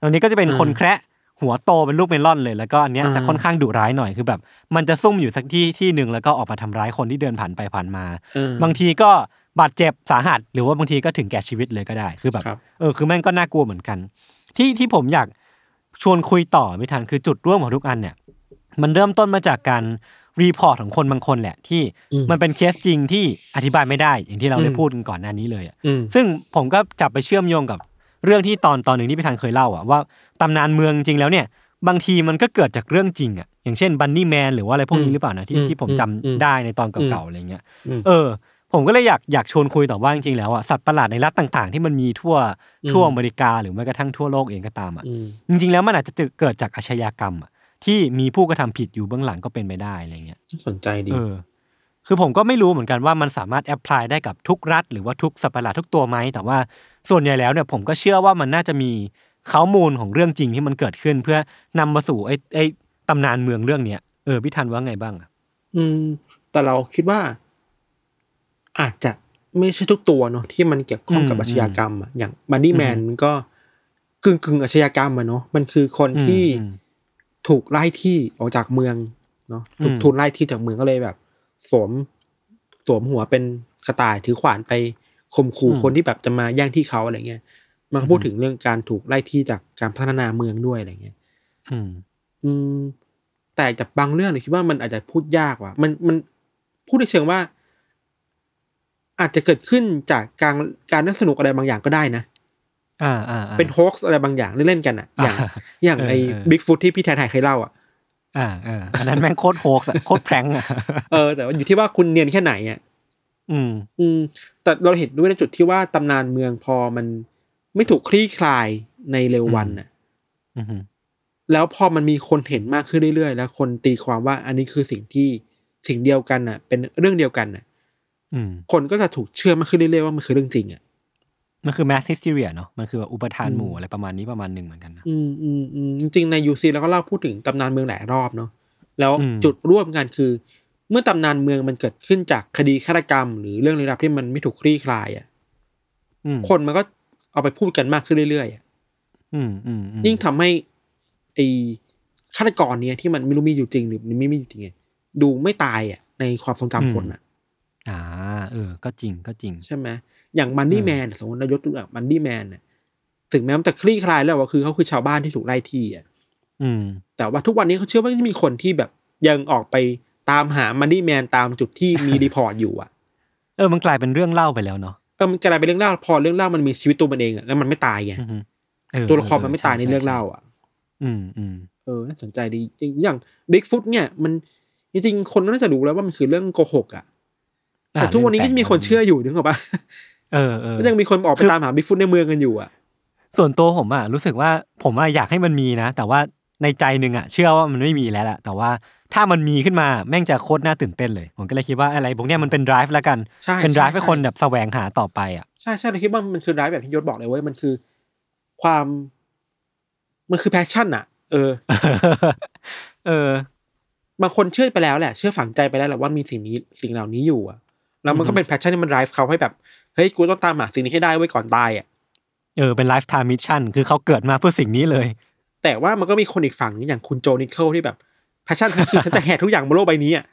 ตรงนี้ก็จะเป็นอ่าคนแคระหัวโตเป็นลูกเมลอนเลย แล้วก็อันเนี้ยอ่าจะค่อนข้างดุร้ายหน่อยคือแบบ มันจะซุ่มอยู่สักที่ที่หนึ่งแล้วก็ออกมาทำร้ายคนที่เดินผ่านไปผ่านมาเออบางทีก็บาดเจ็บสาหัส หรือว่าบางทีก็ถึงแก่ชีวิตเลยก็ได้คือแบบครับเออคือแม่งก็น่ากลัวเหมือนกัน ที่ที่ผมอยากชวนคุยต่อพี่ทันคือจุดร่วมของทุกอันเนี่ย มันเริ่มต้นมาจากการ report ของคนบางคนแหละ ที่อืมมันเป็นเคสจริงที่อธิบายไม่ได้อย่างที่เราได้อืมพูดกันก่อนหน้านี้เลยอะอืมซึ่งผมก็จับไปเชื่อมโยงกับเรื่องที่ตอนตอนหนึ่งที่พี่ธันเคยเล่าอะว่าตำนานเมืองจริงแล้วเนี่ย บางทีมันก็เกิดจากเรื่องจริงอะอย่างเช่นบันนี่แมนหรือว่าอะไรพวกอืนี้มหรือเปล่านะที่อืมที่ผมจำอืมได้ในตอนเก่าๆอะไรเงี้ยอืมเออ ผมก็เลยอยากอยากชวนคุยต่อว่าจริงๆแล้วอะสัตว์ประหลาดในรัฐต่างๆ ที่มันมีทั่วอืมทั่วอเมริกาหรือแม้กระทั่งทั่วโลกเองก็ตามอะอืมจริงๆแล้วมันอาจจะเกิดจากอาชญากรรมอะ ที่มีผู้กระทำผิดอยู่เบื้องหลังก็เป็นไปได้อะไรเงี้ยน่าสนใจดีเออคือผมก็ไม่รู้เหมือนกันว่ามันสามารถ apply ได้กับทุกรัฐ หรือว่าทุกสัตว์ประหลาดทุกตัวไหมแต่ว่าส่วนใหญ่แล้วเนี่ยผมก็เชื่อว่ามันน่าจะมีข้อมูลของเรื่องจริงที่มันเกิดขึ้น เพื่อนำมาสู่ไอ้ไอ้ตำนานเมืองเรื่องเนี้ยเออพี่ทันว่าไงบ้างอะอืม แต่เราคิดว่า อาจจะไม่ใช่ทุกตัวเนาะที่มันเกี่ยวข้องกับอืมอาชญากรรมอะอย่าง Bunny Man อืมมันก็กึ่งกึ่งๆอาชญากรรมอะเนาะมันคือคนที่อืม ถูกไล่ที่ออกจากเมืองเนาะถูกอืมทุนไล่ที่จากเมืองก็เลยแบบ สวมสวมหัวเป็นกระต่ายถือขวานไปข่มขู่คนที่แบบจะมาแย่งที่เขาอะไรเงี้ยมันก็พูดถึงเรื่องการถูกไล่ที่จากการพัฒนาเมืองด้วยอะไรเงี้ยอืมอืม แต่จากบางเรื่องเนี่ยคิดว่ามันอาจจะพูดยากว่ะ มันมันพูดในเชิงว่า อาจจะเกิดขึ้นจากการการน่าสนุกอะไรบางอย่างก็ได้นะ อ่าอ่าอ่าเป็น hoax อะไรบางอย่างเล่นๆกันอะ อย่างอ่าอย่างเออไอ้เออบิ๊กฟุตที่พี่แทนไทยเคยเล่าอะอ่าอ่าอันนั้นแม่งโคตร hoax อะโคตร prank อะเออแต่ว่าอยู่ที่ว่าคุณเนียนแค่ไหนอะอืม อืม แต่เราเห็นด้วยในจุดที่ว่าตำนานเมืองพอมันไม่ถูกคลี่คลายในเร็ววันน่ะอืมแล้วพอมันมีคนเห็นมากขึ้นเรื่อยๆ แล้วคนตีความว่าอันนี้คือสิ่งที่สิ่งเดียวกันน่ะ เป็นเรื่องเดียวกันน่ะอืมคนก็จะถูกเชื่อมากขึ้นเรื่อยๆว่ามันคือเรื่องจริงอะ มันคือ mass hysteria เนาะมันคือแบบอุปทานอืมหมู่อะไรประมาณนี้ประมาณหนึ่งเหมือนกันนะอืมอืมอืมจริงๆในยูซีเราก็เล่าพูดถึงตำนานเมืองหลายรอบเนาะแล้วอืมจุดร่วมกันคือ เมื่อตำนานเมืองมันเกิดขึ้นจากคดีฆาตกรรม หรือเรื่องลี้ลับที่มันไม่ถูกคลี่คลายอะอืมคนมันก็เอาไปพูดกันมากขึ้นเรื่อยๆอะอืมอืมอืมยิ่งทำให้ไอ้ฆาตกรเนี้ยที่มันไม่รู้มีอยู่จริงหรือไม่มีอยู่จริงไงดูไม่ตายอะในความทรงจำคนอะ อ่า เออ ก็จริงก็จริง ใช่ไหม อย่าง Bunny เออ Man สมมตินายกตัวอย่าง Bunny Man เนี่ยถึงแม้มันจะคลี่คลายแล้วว่าคือเขาคือชาวบ้านที่ถูกไล่ที่อะอืมแต่ว่าทุกวันนี้เขาเชื่อว่าจะมีคนที่แบบยังออกไปตามหา Bunny Man ตามจุดที่มี report อยู่อะ เออมันกลายเป็นเรื่องเล่าไปแล้วเนาะเออมันกลายเป็นเรื่องเล่าพอเรื่องเล่ามันมีชีวิตตัวมันเองอะแล้วมันไม่ตายไงอืมเออตัวละครมันไม่ใช่ตายในเรื่องช่เล่า อะ อืมอืมเออน่าสนใจดีจริงอย่างบิ๊กฟุตเนี่ย มันจริงๆคนน่าจะรู้แล้วว่ามันคือเรื่องโกหกอะแต่ทุกวันนี้ก็ยังมีคนเชื่ออยู่นึกออกปะ เออเออก็ยังมีคนออกไปตามหาบิ๊กฟุตในเมืองกันอยู่อะ ส่วนตัวผมอะรู้สึกว่าผมอะอยากให้มันมีนะ แต่ว่าในใจหนึ่งอะเชื่อว่ามันไม่มีแล้วแหละแต่ว่าถ้ามันมีขึ้นมาแม่งจะโคตรน่าตื่นเต้นเลย ผมก็เลยคิดว่าอะไรพวกเนี้ยมันเป็น drive แล้วกันใช่เป็น drive ใช่ให้คนแบบแสวงหาต่อไปอะใช่ใช่เราคิดว่ามันคือร้ายแบบที่ยศบอกเลยเว้ยมันคือ ความ มันคือ passion อะ เออ เออบางคนเชื่อไปแล้วแหละเชื่อฝังใจไปแล้วแหละว่ามีสิ่งนี้สิ่งเหล่านี้อยู่อะแล้วมันก็อือฮึเป็น passion ที่มัน drive เขาให้แบบ เฮ้ยกูต้องตามหาสิ่งนี้ให้ได้ไว้ก่อนตายอะเออเป็น lifetime mission คือเขาเกิดมาเพื่อสิ่งนี้เลย แต่ว่ามันก็มีคนอีกฝั่งนึงอย่างคุณ Joe Nickell ที่แบบ passion คือฉันจะแหกทุกอย่างบนโลกใบนี้อะ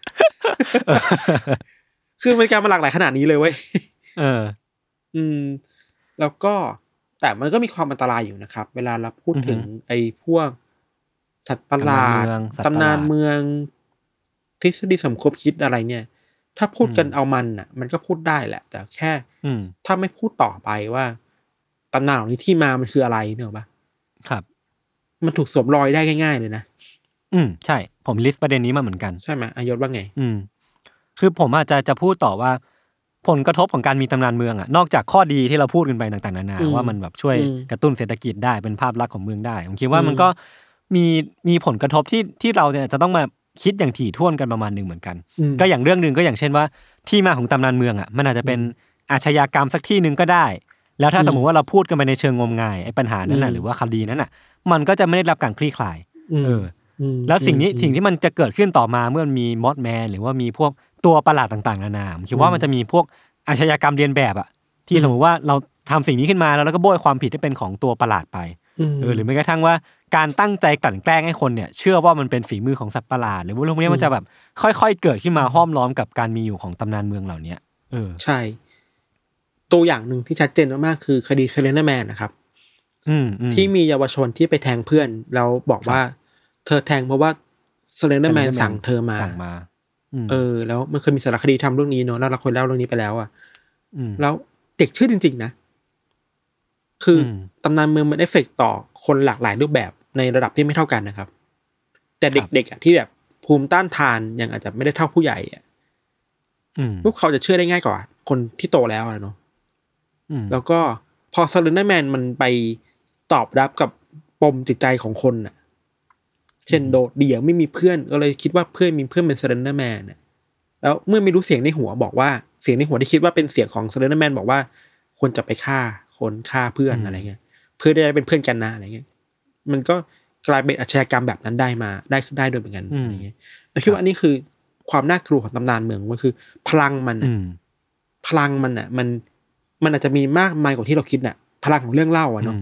คือมันการมาหลากหลายขนาดนี้เลยเว้ยเออ อืม แล้วก็แต่มันก็มีความอันตรายอยู่นะครับ เวลาเราพูดถึงอือฮึไอ้พวกสัตว์ประหลาดตำนานเมืองสัตว์ประหลาดตำนานเมือง ทฤษฎีสมคบคิดอะไรเนี่ย ถ้าพูดกันอืมเอามันอะ มันก็พูดได้แหละ แต่แค่ อืมถ้าไม่พูดต่อไปว่าตำนานเหล่านี้ที่มามันคืออะไรเนกอะปะครับ มันถูกสวมรอยได้ง่าย ๆ เลยนะอืมใช่ ผมลิสต์ประเด็นนี้มาเหมือนกัน ใช่ไหมอายศว่าไง อืม คือผมอาจจะจะพูดต่อว่า ผลกระทบของการมีตำนานเมืองอะ นอกจากข้อดีที่เราพูดกันไปต่างๆนานาอืมว่ามันแบบช่วยอืมกระตุ้นเศรษฐกิจได้เป็นภาพลักษณ์ของเมืองได้ ผมคิดว่าอืมมันก็มีมีผลกระทบที่ที่เราเนี่ยจะต้องมา คิดอย่างถี่ถ้วนกันประมาณหนึ่งเหมือนกันอืมก็อย่างเรื่องหนึ่งก็อย่างเช่นว่า ที่มาของตำนานเมืองอะมันอาจจะเป็นอาชญากรรมสักที่หนึ่งก็ได้ แล้วถ้าอืมสมมุติว่าเราพูดกันไปในเชิงงมงายไอ้ปัญหานั้นน่ะอืมหรือว่าคดีนั้นอะ มันก็จะไม่ได้รับการคลี่คลายมเออมแล้วสิ่งนี้อืมสิ่งที่มันจะเกิดขึ้นต่อมาเมื่อมี Mothman หรือว่ามีพวกตัวประหลาดต่างๆนานาผมคิดว่าอืมมันจะมีพวกอาชญากรรมเลียนแบบอะที่อืมสมมติว่าเราทำสิ่งนี้ขึ้นมาแล้วเราก็โบยความผิดให้เป็นของตัวประหลาดไปมเออหรือแม้กระทั่งว่า การตั้งใจกลั่นแกล้งให้คนเนี่ยเชื่อว่ามันเป็นฝีมือของสัตว์ประหลาดหรือว่าเรื่องพวกนี้มันจะแบบ ค่อยๆเกิดขึ้นมาห้อมล้อมกับการมีอยู่ของตำนานเมืองเหล่าเนี้ยเออ ใช่ ตัวอย่างหนึ่งที่ชัดเจนมากๆคือคดี Slenderman นะครับอืมอืมที่มีเยาวชนที่ไปแทงเพื่อน แล้วบอกว่า เธอแทงเพราะว่า Slenderman Slenderman สั่งเธอมาสั่งมามเออ แล้วมันเคยมีสารคดีทำเรื่องนี้เนอะแล้วเราเคยเล่าเรื่องนี้ไปแล้วอะมแล้วเด็กเชื่อจริง ๆ นะคืออมตำนานเมืองมันเอฟเฟกต์ต่อ คนหลากหลายรูปแบบในระดับที่ไม่เท่ากันนะครับ แต่เด็กๆอะที่แบบภูมิต้านทานยังอาจจะไม่ได้เท่าผู้ใหญ่อะอืมพวกเขาจะเชื่อได้ง่ายกว่า คนที่โตแล้วอะเนาะอืมแล้วก็พอ Slenderman มันไปตอบรับกับปมจิตใจของคนน่ะ เช่นโดดเดี่ยวไม่มีเพื่อนก็เลยคิดว่าเพื่อนมีเพื่อนเป็น Slenderman น่ะแล้วเมื่อไม่รู้เสียงในหัวบอกว่าเสียงในหัวที่คิดว่าเป็นเสียงของ Slenderman บอกว่าควรจะไปฆ่าคนฆ่าเพื่อนอะไรเงี้ย เพื่อได้เป็นเพื่อนกันนะอะไรเงี้ย มันก็กลายเป็นอาชญากรรมแบบนั้นได้มาได้ได้โดยเหมือนกันอะไรเงี้ยเราคิดว่าอันนี้คือความน่ากลัวของตำนานเมืองมันคือ พลังมันน่ะอืมพลังมันอะ มันมันอาจจะมีมากมายกว่าที่เราคิดน่ะ พลังของเรื่องเล่าอะเนาะ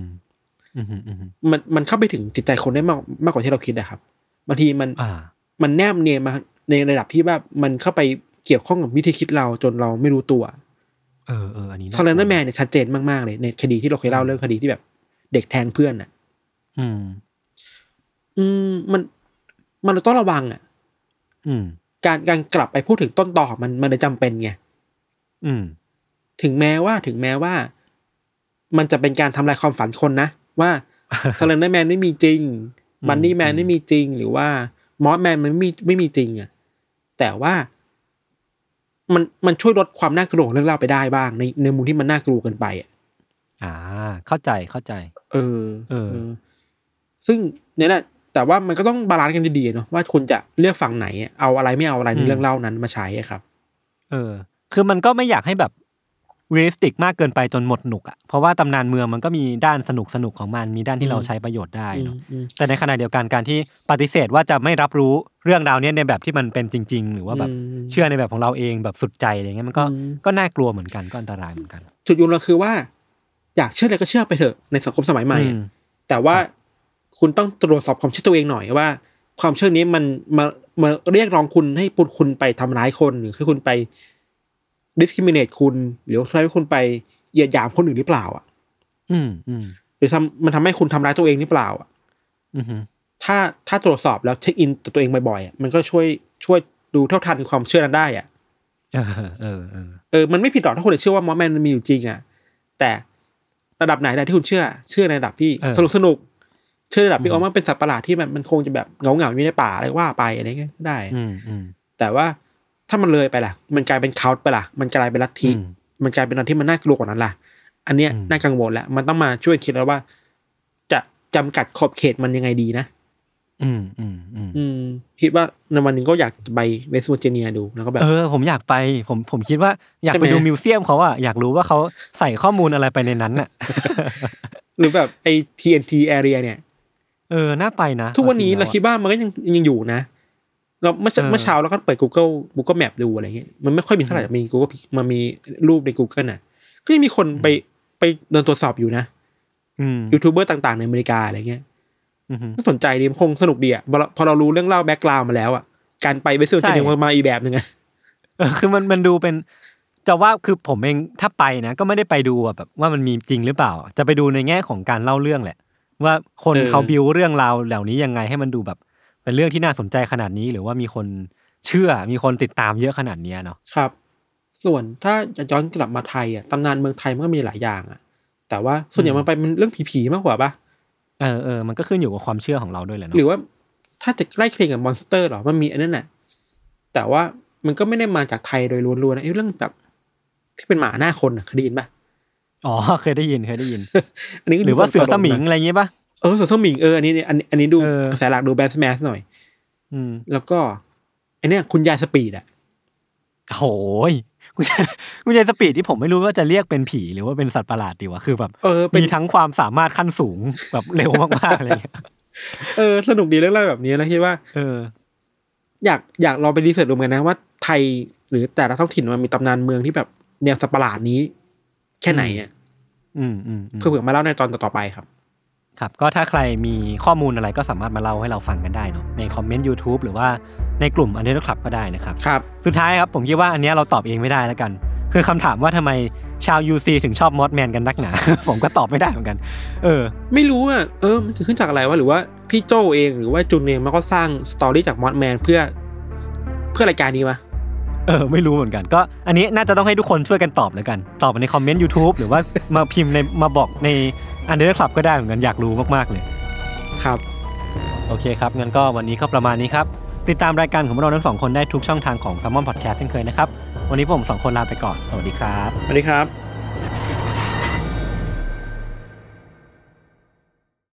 อืมอืมอืมอืมมันมันเข้าไปถึงจิตใจคนได้มากมากกว่าที่เราคิดอะครับบางทีมันอ่ามันแนบเนียนมาในระดับที่ว่ามันเข้าไปเกี่ยวข้องกับวิธีคิดเราจนเราไม่รู้ตัว เออเอออันนี้ Slenderman เนี่ยชัดเจนมากๆเลยในคดีที่เราเคยเล่าเรื่องคดีที่แบบ เด็กแทงเพื่อนอะ อืม อืมมันมันต้องระวังอะ อืม การการกลับไปพูดถึงต้นตอของมันมันเลยจำเป็นไงอืม ถึงแม้ว่าถึงแม้ว่า มันจะเป็นการทำลายความฝันคนนะ ว่า Slenderman ไม่มีจริงอืม Bunny Man ไม่มีจริง หรือว่า Mothman มันไม่มีไม่มีจริงอะ แต่ว่ามันมันช่วยลดความน่ากลัวของเรื่องเล่าไปได้บ้าง ในในมุมที่มันน่ากลัวเกินไปอะ อ่า เข้าใจเข้าใจ เออ เออ ซึ่งเนี่ยแหละแต่ว่ามันก็ต้อง balance กันดีๆเนาะว่าคุณจะเลือกฝั่งไหนอะเอาอะไรไม่เอาอะไรในเรื่องเล่านั้นมาใช้อะครับ เออ คือมันก็ไม่อยากให้แบบ realistic มากเกินไปจนหมดหนุกอะเพราะว่าตำนานเมืองมันก็มีด้านสนุกสนุกของมันมีด้านที่เราใช้ประโยชน์ได้เนาะอืมแต่ในขณะเดียวกันการที่ปฏิเสธว่าจะไม่รับรู้เรื่องราวเนี้ยในแบบที่มันเป็นจริง ๆ หรือว่าแบบอืมเชื่อในแบบของเราเองแบบสุดใจอะไรเงี้ยมันก็อืมก็น่ากลัวเหมือนกันก็อันตรายเหมือนกัน จุดยืนเราคือว่า อยากเชื่ออะไรก็เชื่อไปเถอะในสังคมสมัยใหม่อะอืมแต่ว่าคุณต้องตรวจสอบความเชื่อตัวเองหน่อยว่า ความเชื่อนี้มันมามาเรียกร้องคุณให้ปุคุณไปทำร้ายคนหรือให้คุณไป discriminate คุณหรือให้คุณไปเหยียดหยามคนอื่นหรือเปล่า อะ อืมอืมหรือทำมันทำให้คุณทำร้ายตัวเองหรือเปล่า อะ อืมถ้าถ้าตรวจสอบแล้วเช็คอินตัวเองบ่อยๆอะมันก็ช่วยช่วยดูเท่าทันความเชื่อนั้นได้อะเออเออเออเออมันไม่ผิดหรอกถ้าคุณจะเชื่อว่ามอสแมนมันมีอยู่จริงอะ แต่ ระดับไหนได้ที่คุณเชื่อ เชื่อในระดับที่สนุกสนุกเชื่อในระดับที่อ๋อมันเป็นสัตว์ประหลาดที่มันมันคงจะแบบเงาเงาๆอยู่ในป่าอะไรว่าไปอะไรเงี้ยก็ได้อืมอืมแต่ว่าถ้ามันเลยไปล่ะ มันกลายเป็นเคาท์ไปล่ะ มันกลายเป็นลัทธิอืมมันกลายเป็นอะไรที่มันน่ากลัวกว่านั้นล่ะ อันเนี้ยอืมน่ากังวลแล้วมันต้องมาช่วยคิดแล้วว่า จะจำกัดขอบเขตมันยังไงดีนะ อืมอืมอืมอืมคิดว่าในวันหนึ่งก็อยากไปเวสต์เวอร์จิเนียดูแล้วก็แบบเออผมอยากไป ผมผมคิดว่าอยากใช่ไหมไปดูมิวเซียมเขาอะอยากรู้ว่าเขาใส่ข้อมูลอะไรไปในนั้นน่ะหรือแบบไอ้ TNT area เนี่ย เออน่าไปนะ ทุกวันนี้อจงเราแล้คิดว่ามันก็ยังยังอยู่นะ เราเมื่อเออเมื่อเช้าเราก็เปิด Google Google Map ดูอะไรเงี้ยมันไม่ค่อยมีเท่าไหร่มี Google มันมีรูปใน Google น่ะ ก็ยังมีคนไปไปเดินตรวจสอบอยู่นะอืมยูทูบเบอร์ต่าง ๆ ในอเมริกาอะไรเงี้ยอืม น่าสนใจดีมันคงสนุกดีอะพอเราพอเรารู้เรื่องเล่า background มาแล้วอะการไปเวสต์เวอร์จิเนียใช่มันมาอีกแบบหนึ่งอะเออคือมันมันดูเป็นจะว่าคือผมเองถ้าไปนะก็ไม่ได้ไปดูอะแบบว่ามันมีจริงหรือเปล่า จะไปดูในแง่ของการเล่าเรื่องแหละ ว่าคนเขาบิวเรื่องราวเหล่านี้ยังไงให้มันดูแบบ เป็นเรื่องที่น่าสนใจขนาดนี้ หรือว่ามีคนเชื่อมีคนติดตามเยอะขนาดเนี้ยเนาะครับ ส่วนถ้าจะย้อนกลับมาไทยอะตำนานเมืองไทยมันก็มีหลายอย่างอะแแต่ว่าส่วนใหญ่มันไปมันเรื่องผีๆมากกว่าปะ เออเออมันก็ขึ้นอยู่กับความเชื่อของเราด้วยแหละหเนาะรือว่าถ้าจะใกล้เคียงกับ monster หรอ มันมีอันนั้นแหละแต่ว่ามันก็ไม่ได้มาจากไทยโดยล้วนๆนะไอ้เรื่องแบบ ที่เป็นหมาหน้าคนอะเคยได้ยินปะอ๋อเคยได้ยินเคยได้ยินอันนี้ก็หรือว่าเสือสมิงนะอะไรอย่างงี้ป่ะเออเสือสมิงเอออันนี้อันนี้อันนี้ดูเออกระแสหลักดูแบบ mass หน่อย อืม แล้วก็ไอ้เนี้ยคุณยาย speed อะโหย คุณคุณยาย speed ที่ผมไม่รู้ว่าจะเรียกเป็นผีหรือว่าเป็นสัตว์ประหลาดดีวะคือแบบเออเป็นมีทั้งความสามารถขั้นสูงแบบเร็วมากๆอะไรอย่างเงี้ยเออสนุกดีเรื่องอะไรแบบนี้แล้วคิดว่า เออ อยากอยากลองไป research ดูเหมือนกันนะว่าไทยหรือแต่ละท้องถิ่นมันมีตำนานเมืองที่แบบแนวสัตว์ประหลาดนี้ แค่ไหนอะอืมอืมอืมเพื่อเผื่อมาเล่าในตอนต่อๆไปครับ ครับ ก็ถ้าใครมีข้อมูลอะไรก็สามารถมาเล่าให้เราฟังกันได้เนาะในคอมเมนต์ YouTube หรือว่า ในกลุ่ม u n d e r c Club ก็ได้นะครับ ครับ สุดท้ายครับผมคิดว่าอันเนี้ยเราตอบเองไม่ได้แล้วกัน คือคำถามว่าทำไมชาว UC ถึงชอบ Mothman กันนักหนา ผมก็ตอบไม่ได้เหมือนกัน เออ ไม่รู้อะ เออ มันจะขึ้นจากอะไรวะ หรือว่าพี่โจเองหรือว่าจุนเองมันก็สร้าง story จาก Mothman เพื่อ เพื่อรายการนี้วะเออไม่รู้เหมือนกัน ก็อันนี้น่าจะต้องให้ทุกคนช่วยกันตอบแล้วกัน ตอบมาในคอมเมนต์ YouTube หรือว่ามาพิมพ์ในมาบอกใน u n d e r Club ก็ได้เหมือนกันอยากรู้มากๆเลย ครับ โอเคครับงั้นก็วันนี้ก็ประมาณนี้ครับ ติดตามรายการของเราทั้งสองคนได้ทุกช่องทางของ s ซ m o n Podcast เช่นเคยนะครับ วันนี้ผมสองคนลาไปก่อน สวัสดีครับ สวัสดีครับ